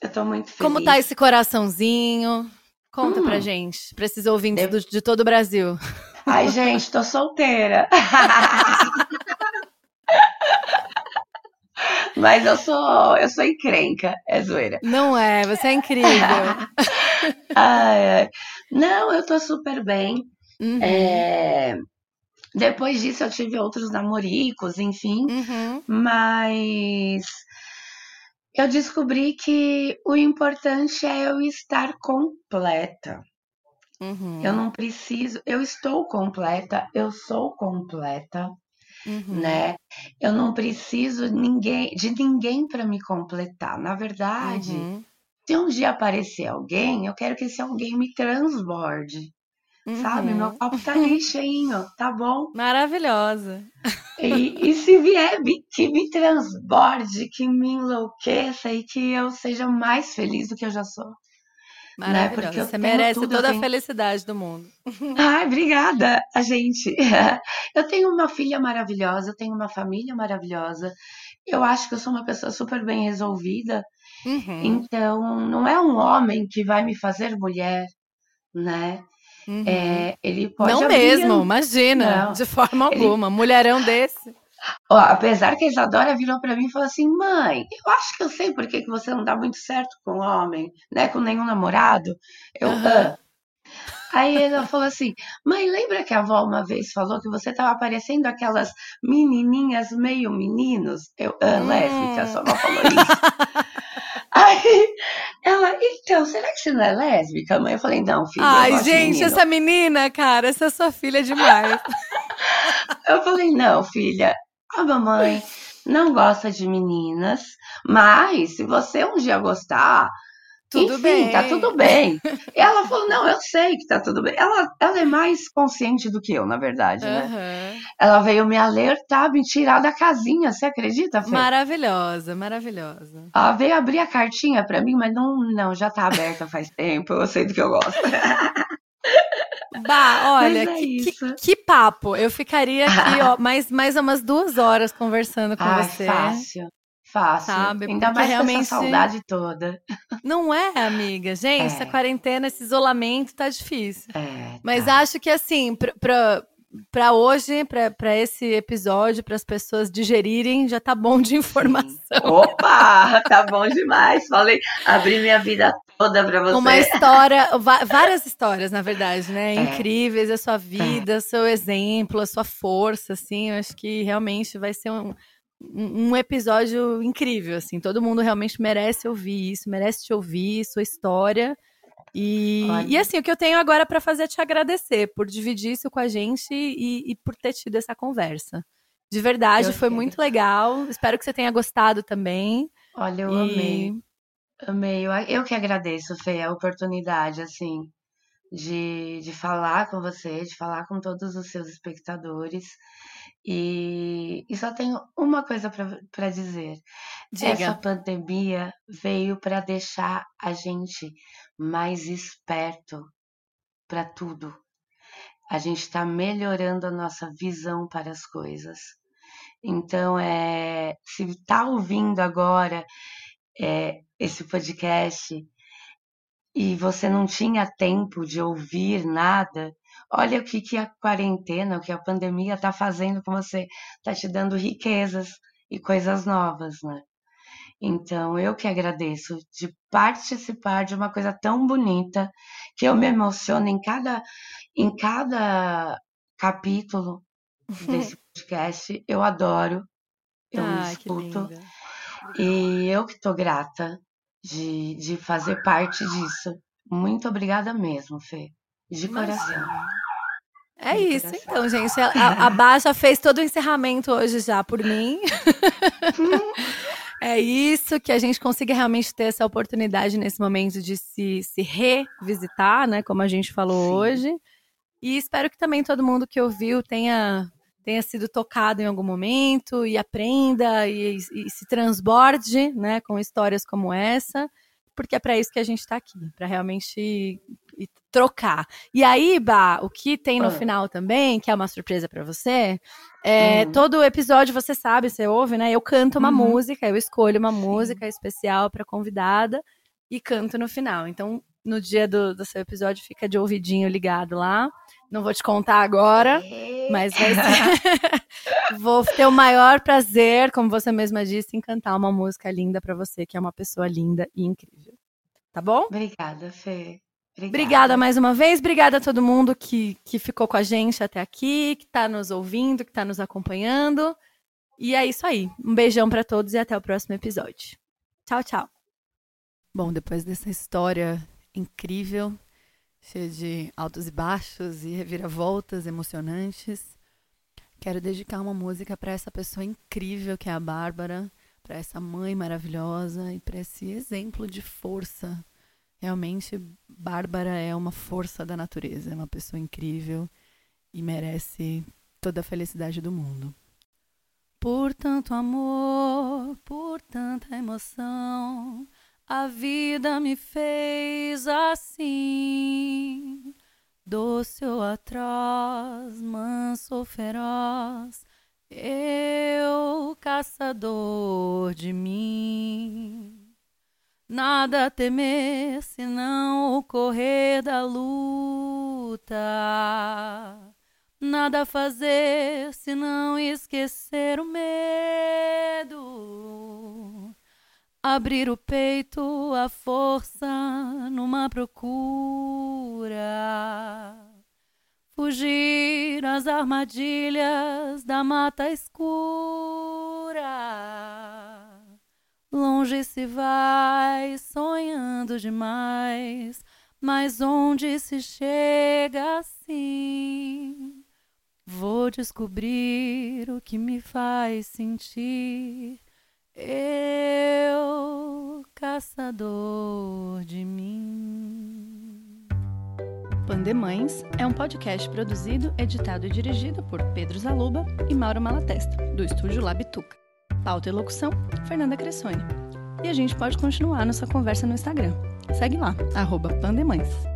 Eu tô muito feliz. Como tá esse coraçãozinho? Conta pra Hum. gente, pra esses ouvintes Eu- do- de todo o Brasil. Ai, gente, tô solteira. [laughs] Mas eu sou, eu sou encrenca, é zoeira. Não é, você é incrível. [laughs] Ai, ai. Não, eu tô super bem. Uhum, É, Depois disso eu tive outros namoricos, enfim, uhum, mas eu descobri que o importante é eu estar completa. uhum, Eu não preciso, eu estou completa, eu sou completa, uhum. né? Eu não preciso ninguém, de ninguém para me completar. Na verdade, Uhum, se um dia aparecer alguém, eu quero que esse alguém me transborde, sabe? uhum. Meu copo tá ali cheinho, tá bom? Maravilhosa. E, e se vier, que me transborde, que me enlouqueça e que eu seja mais feliz do que eu já sou. Né? Maravilhosa. eu Você merece tudo, toda a tenho- felicidade do mundo. [laughs] Ai, obrigada, a gente. [laughs] Eu tenho uma filha maravilhosa, eu tenho uma família maravilhosa. Eu acho que eu sou uma pessoa super bem resolvida. Uhum, Então, não é um homem que vai me fazer mulher, né? Uhum. É, ele pode Não abrir mesmo, a- imagina, Não. de forma Ele- alguma. Mulherão desse. Ó, apesar que a Isadora virou pra mim e falou assim: mãe, eu acho que eu sei por que que você não dá muito certo com homem, né? Com nenhum namorado. Eu, Aham. "Ah." Aí ela falou assim: mãe, lembra que a avó uma vez falou que você tava parecendo aquelas menininhas meio meninos? Eu, ah, Hum. lésbica, sua avó falou isso. [laughs] Aí [laughs] ela, então, será que você não é lésbica, mãe? Eu falei: não, filha, eu Ai, gente, menino." essa menina, cara, essa sua filha é demais. [laughs] Eu falei, não, filha, a mamãe não gosta de meninas, mas se você um dia gostar, Tudo enfim, bem. tá tudo bem. E [laughs] ela falou, não, eu sei que tá tudo bem. Ela, ela é mais consciente do que eu, na verdade, né? Aham. Ela veio me alertar, me tirar da casinha, você acredita, Fê? Maravilhosa, maravilhosa. Ela veio abrir a cartinha pra mim, mas não, não, já tá aberta faz tempo, eu sei do que eu gosto. [laughs] Bah, olha, é que, que- que papo. Eu ficaria aqui, ó, [laughs] mais, mais umas duas horas conversando com Ai, você. fácil, fácil. Sabe, Ainda mais com realmente- essa saudade toda. [laughs] Não é, amiga? Gente, essa É. quarentena, esse isolamento tá difícil. É, Mas tá. acho que assim, pra, pra, pra hoje, pra, pra esse episódio, para as pessoas digerirem, já tá bom de informação. Opa, [laughs] tá bom demais. Falei, abri minha vida toda pra você. Uma história, [laughs] várias histórias, na verdade, né? É. Incríveis, a sua vida, seu exemplo, a sua força, assim. Eu acho que realmente vai ser um, um episódio incrível, assim. Todo mundo realmente merece ouvir isso, merece te ouvir, sua história. E, Olha. e assim, o que eu tenho agora para fazer é te agradecer por dividir isso com a gente e, e por ter tido essa conversa. De verdade, Eu foi muito legal. Espero que você tenha gostado também. Olha, eu E- amei. Amei. Eu, eu que agradeço, Fê, a oportunidade, assim, de, de falar com você, de falar com todos os seus espectadores. E, e só tenho uma coisa pra dizer. Essa Diga. pandemia veio para deixar a gente mais esperto para tudo. A gente está melhorando a nossa visão para as coisas. Então, é, se está ouvindo agora é, esse podcast e você não tinha tempo de ouvir nada, olha o que, que a quarentena, o que a pandemia está fazendo com você. Está te dando riquezas e coisas novas, né? Então, eu que agradeço de participar de uma coisa tão bonita, que eu me emociono em cada, em cada capítulo desse [laughs] podcast. Eu adoro, eu que escuto. E eu que tô grata de, de fazer parte disso. Muito obrigada mesmo, Fê. De coração. É De isso, coração. então, gente. [laughs] A, a Bá já fez todo o encerramento hoje já por mim. [laughs] é isso, que a gente consiga realmente ter essa oportunidade nesse momento de se, se revisitar, né? Como a gente falou Sim. hoje. E espero que também todo mundo que ouviu tenha, tenha sido tocado em algum momento e aprenda e, e se transborde, né? Com histórias como essa. Porque é para isso que a gente está aqui, para realmente trocar. E aí, Bah, o que tem no Ah. final também, que é uma surpresa pra você, é Hum. todo episódio você sabe, você ouve, né? Eu canto uma Uhum. música, eu escolho uma Sim. música especial pra convidada e canto no final. Então, no dia do, do seu episódio, fica de ouvidinho ligado lá. Não vou te contar agora, mas vai [laughs] ser. [laughs] Vou ter o maior prazer, como você mesma disse, em cantar uma música linda pra você, que é uma pessoa linda e incrível. Tá bom? Obrigada, Fê. Obrigada mais uma vez, obrigada a todo mundo que, que ficou com a gente até aqui, que tá nos ouvindo, que tá nos acompanhando. E é isso aí. Um beijão pra todos e até o próximo episódio. Tchau, tchau. Bom, depois dessa história incrível, cheia de altos e baixos e reviravoltas emocionantes, quero dedicar uma música para essa pessoa incrível que é a Bárbara, para essa mãe maravilhosa e para esse exemplo de força Realmente, Bárbara é uma força da natureza, é uma pessoa incrível e merece toda a felicidade do mundo. Por tanto amor, por tanta emoção, A vida me fez assim, doce ou atroz, manso ou feroz, eu, caçador de mim. Nada a temer senão o correr da luta. Nada a fazer senão esquecer o medo. Abrir o peito à força numa procura. Fugir às armadilhas da mata escura Longe se vai, sonhando demais, mas onde se chega assim? Vou descobrir o que me faz sentir. Eu, caçador de mim. Pandemães é um podcast produzido, editado e dirigido por Pedro Zaluba e Mauro Malatesta, do estúdio Labituca. Pauta e locução, Fernanda Cressoni. E a gente pode continuar nossa conversa no Instagram. Segue lá, arroba Pandemães.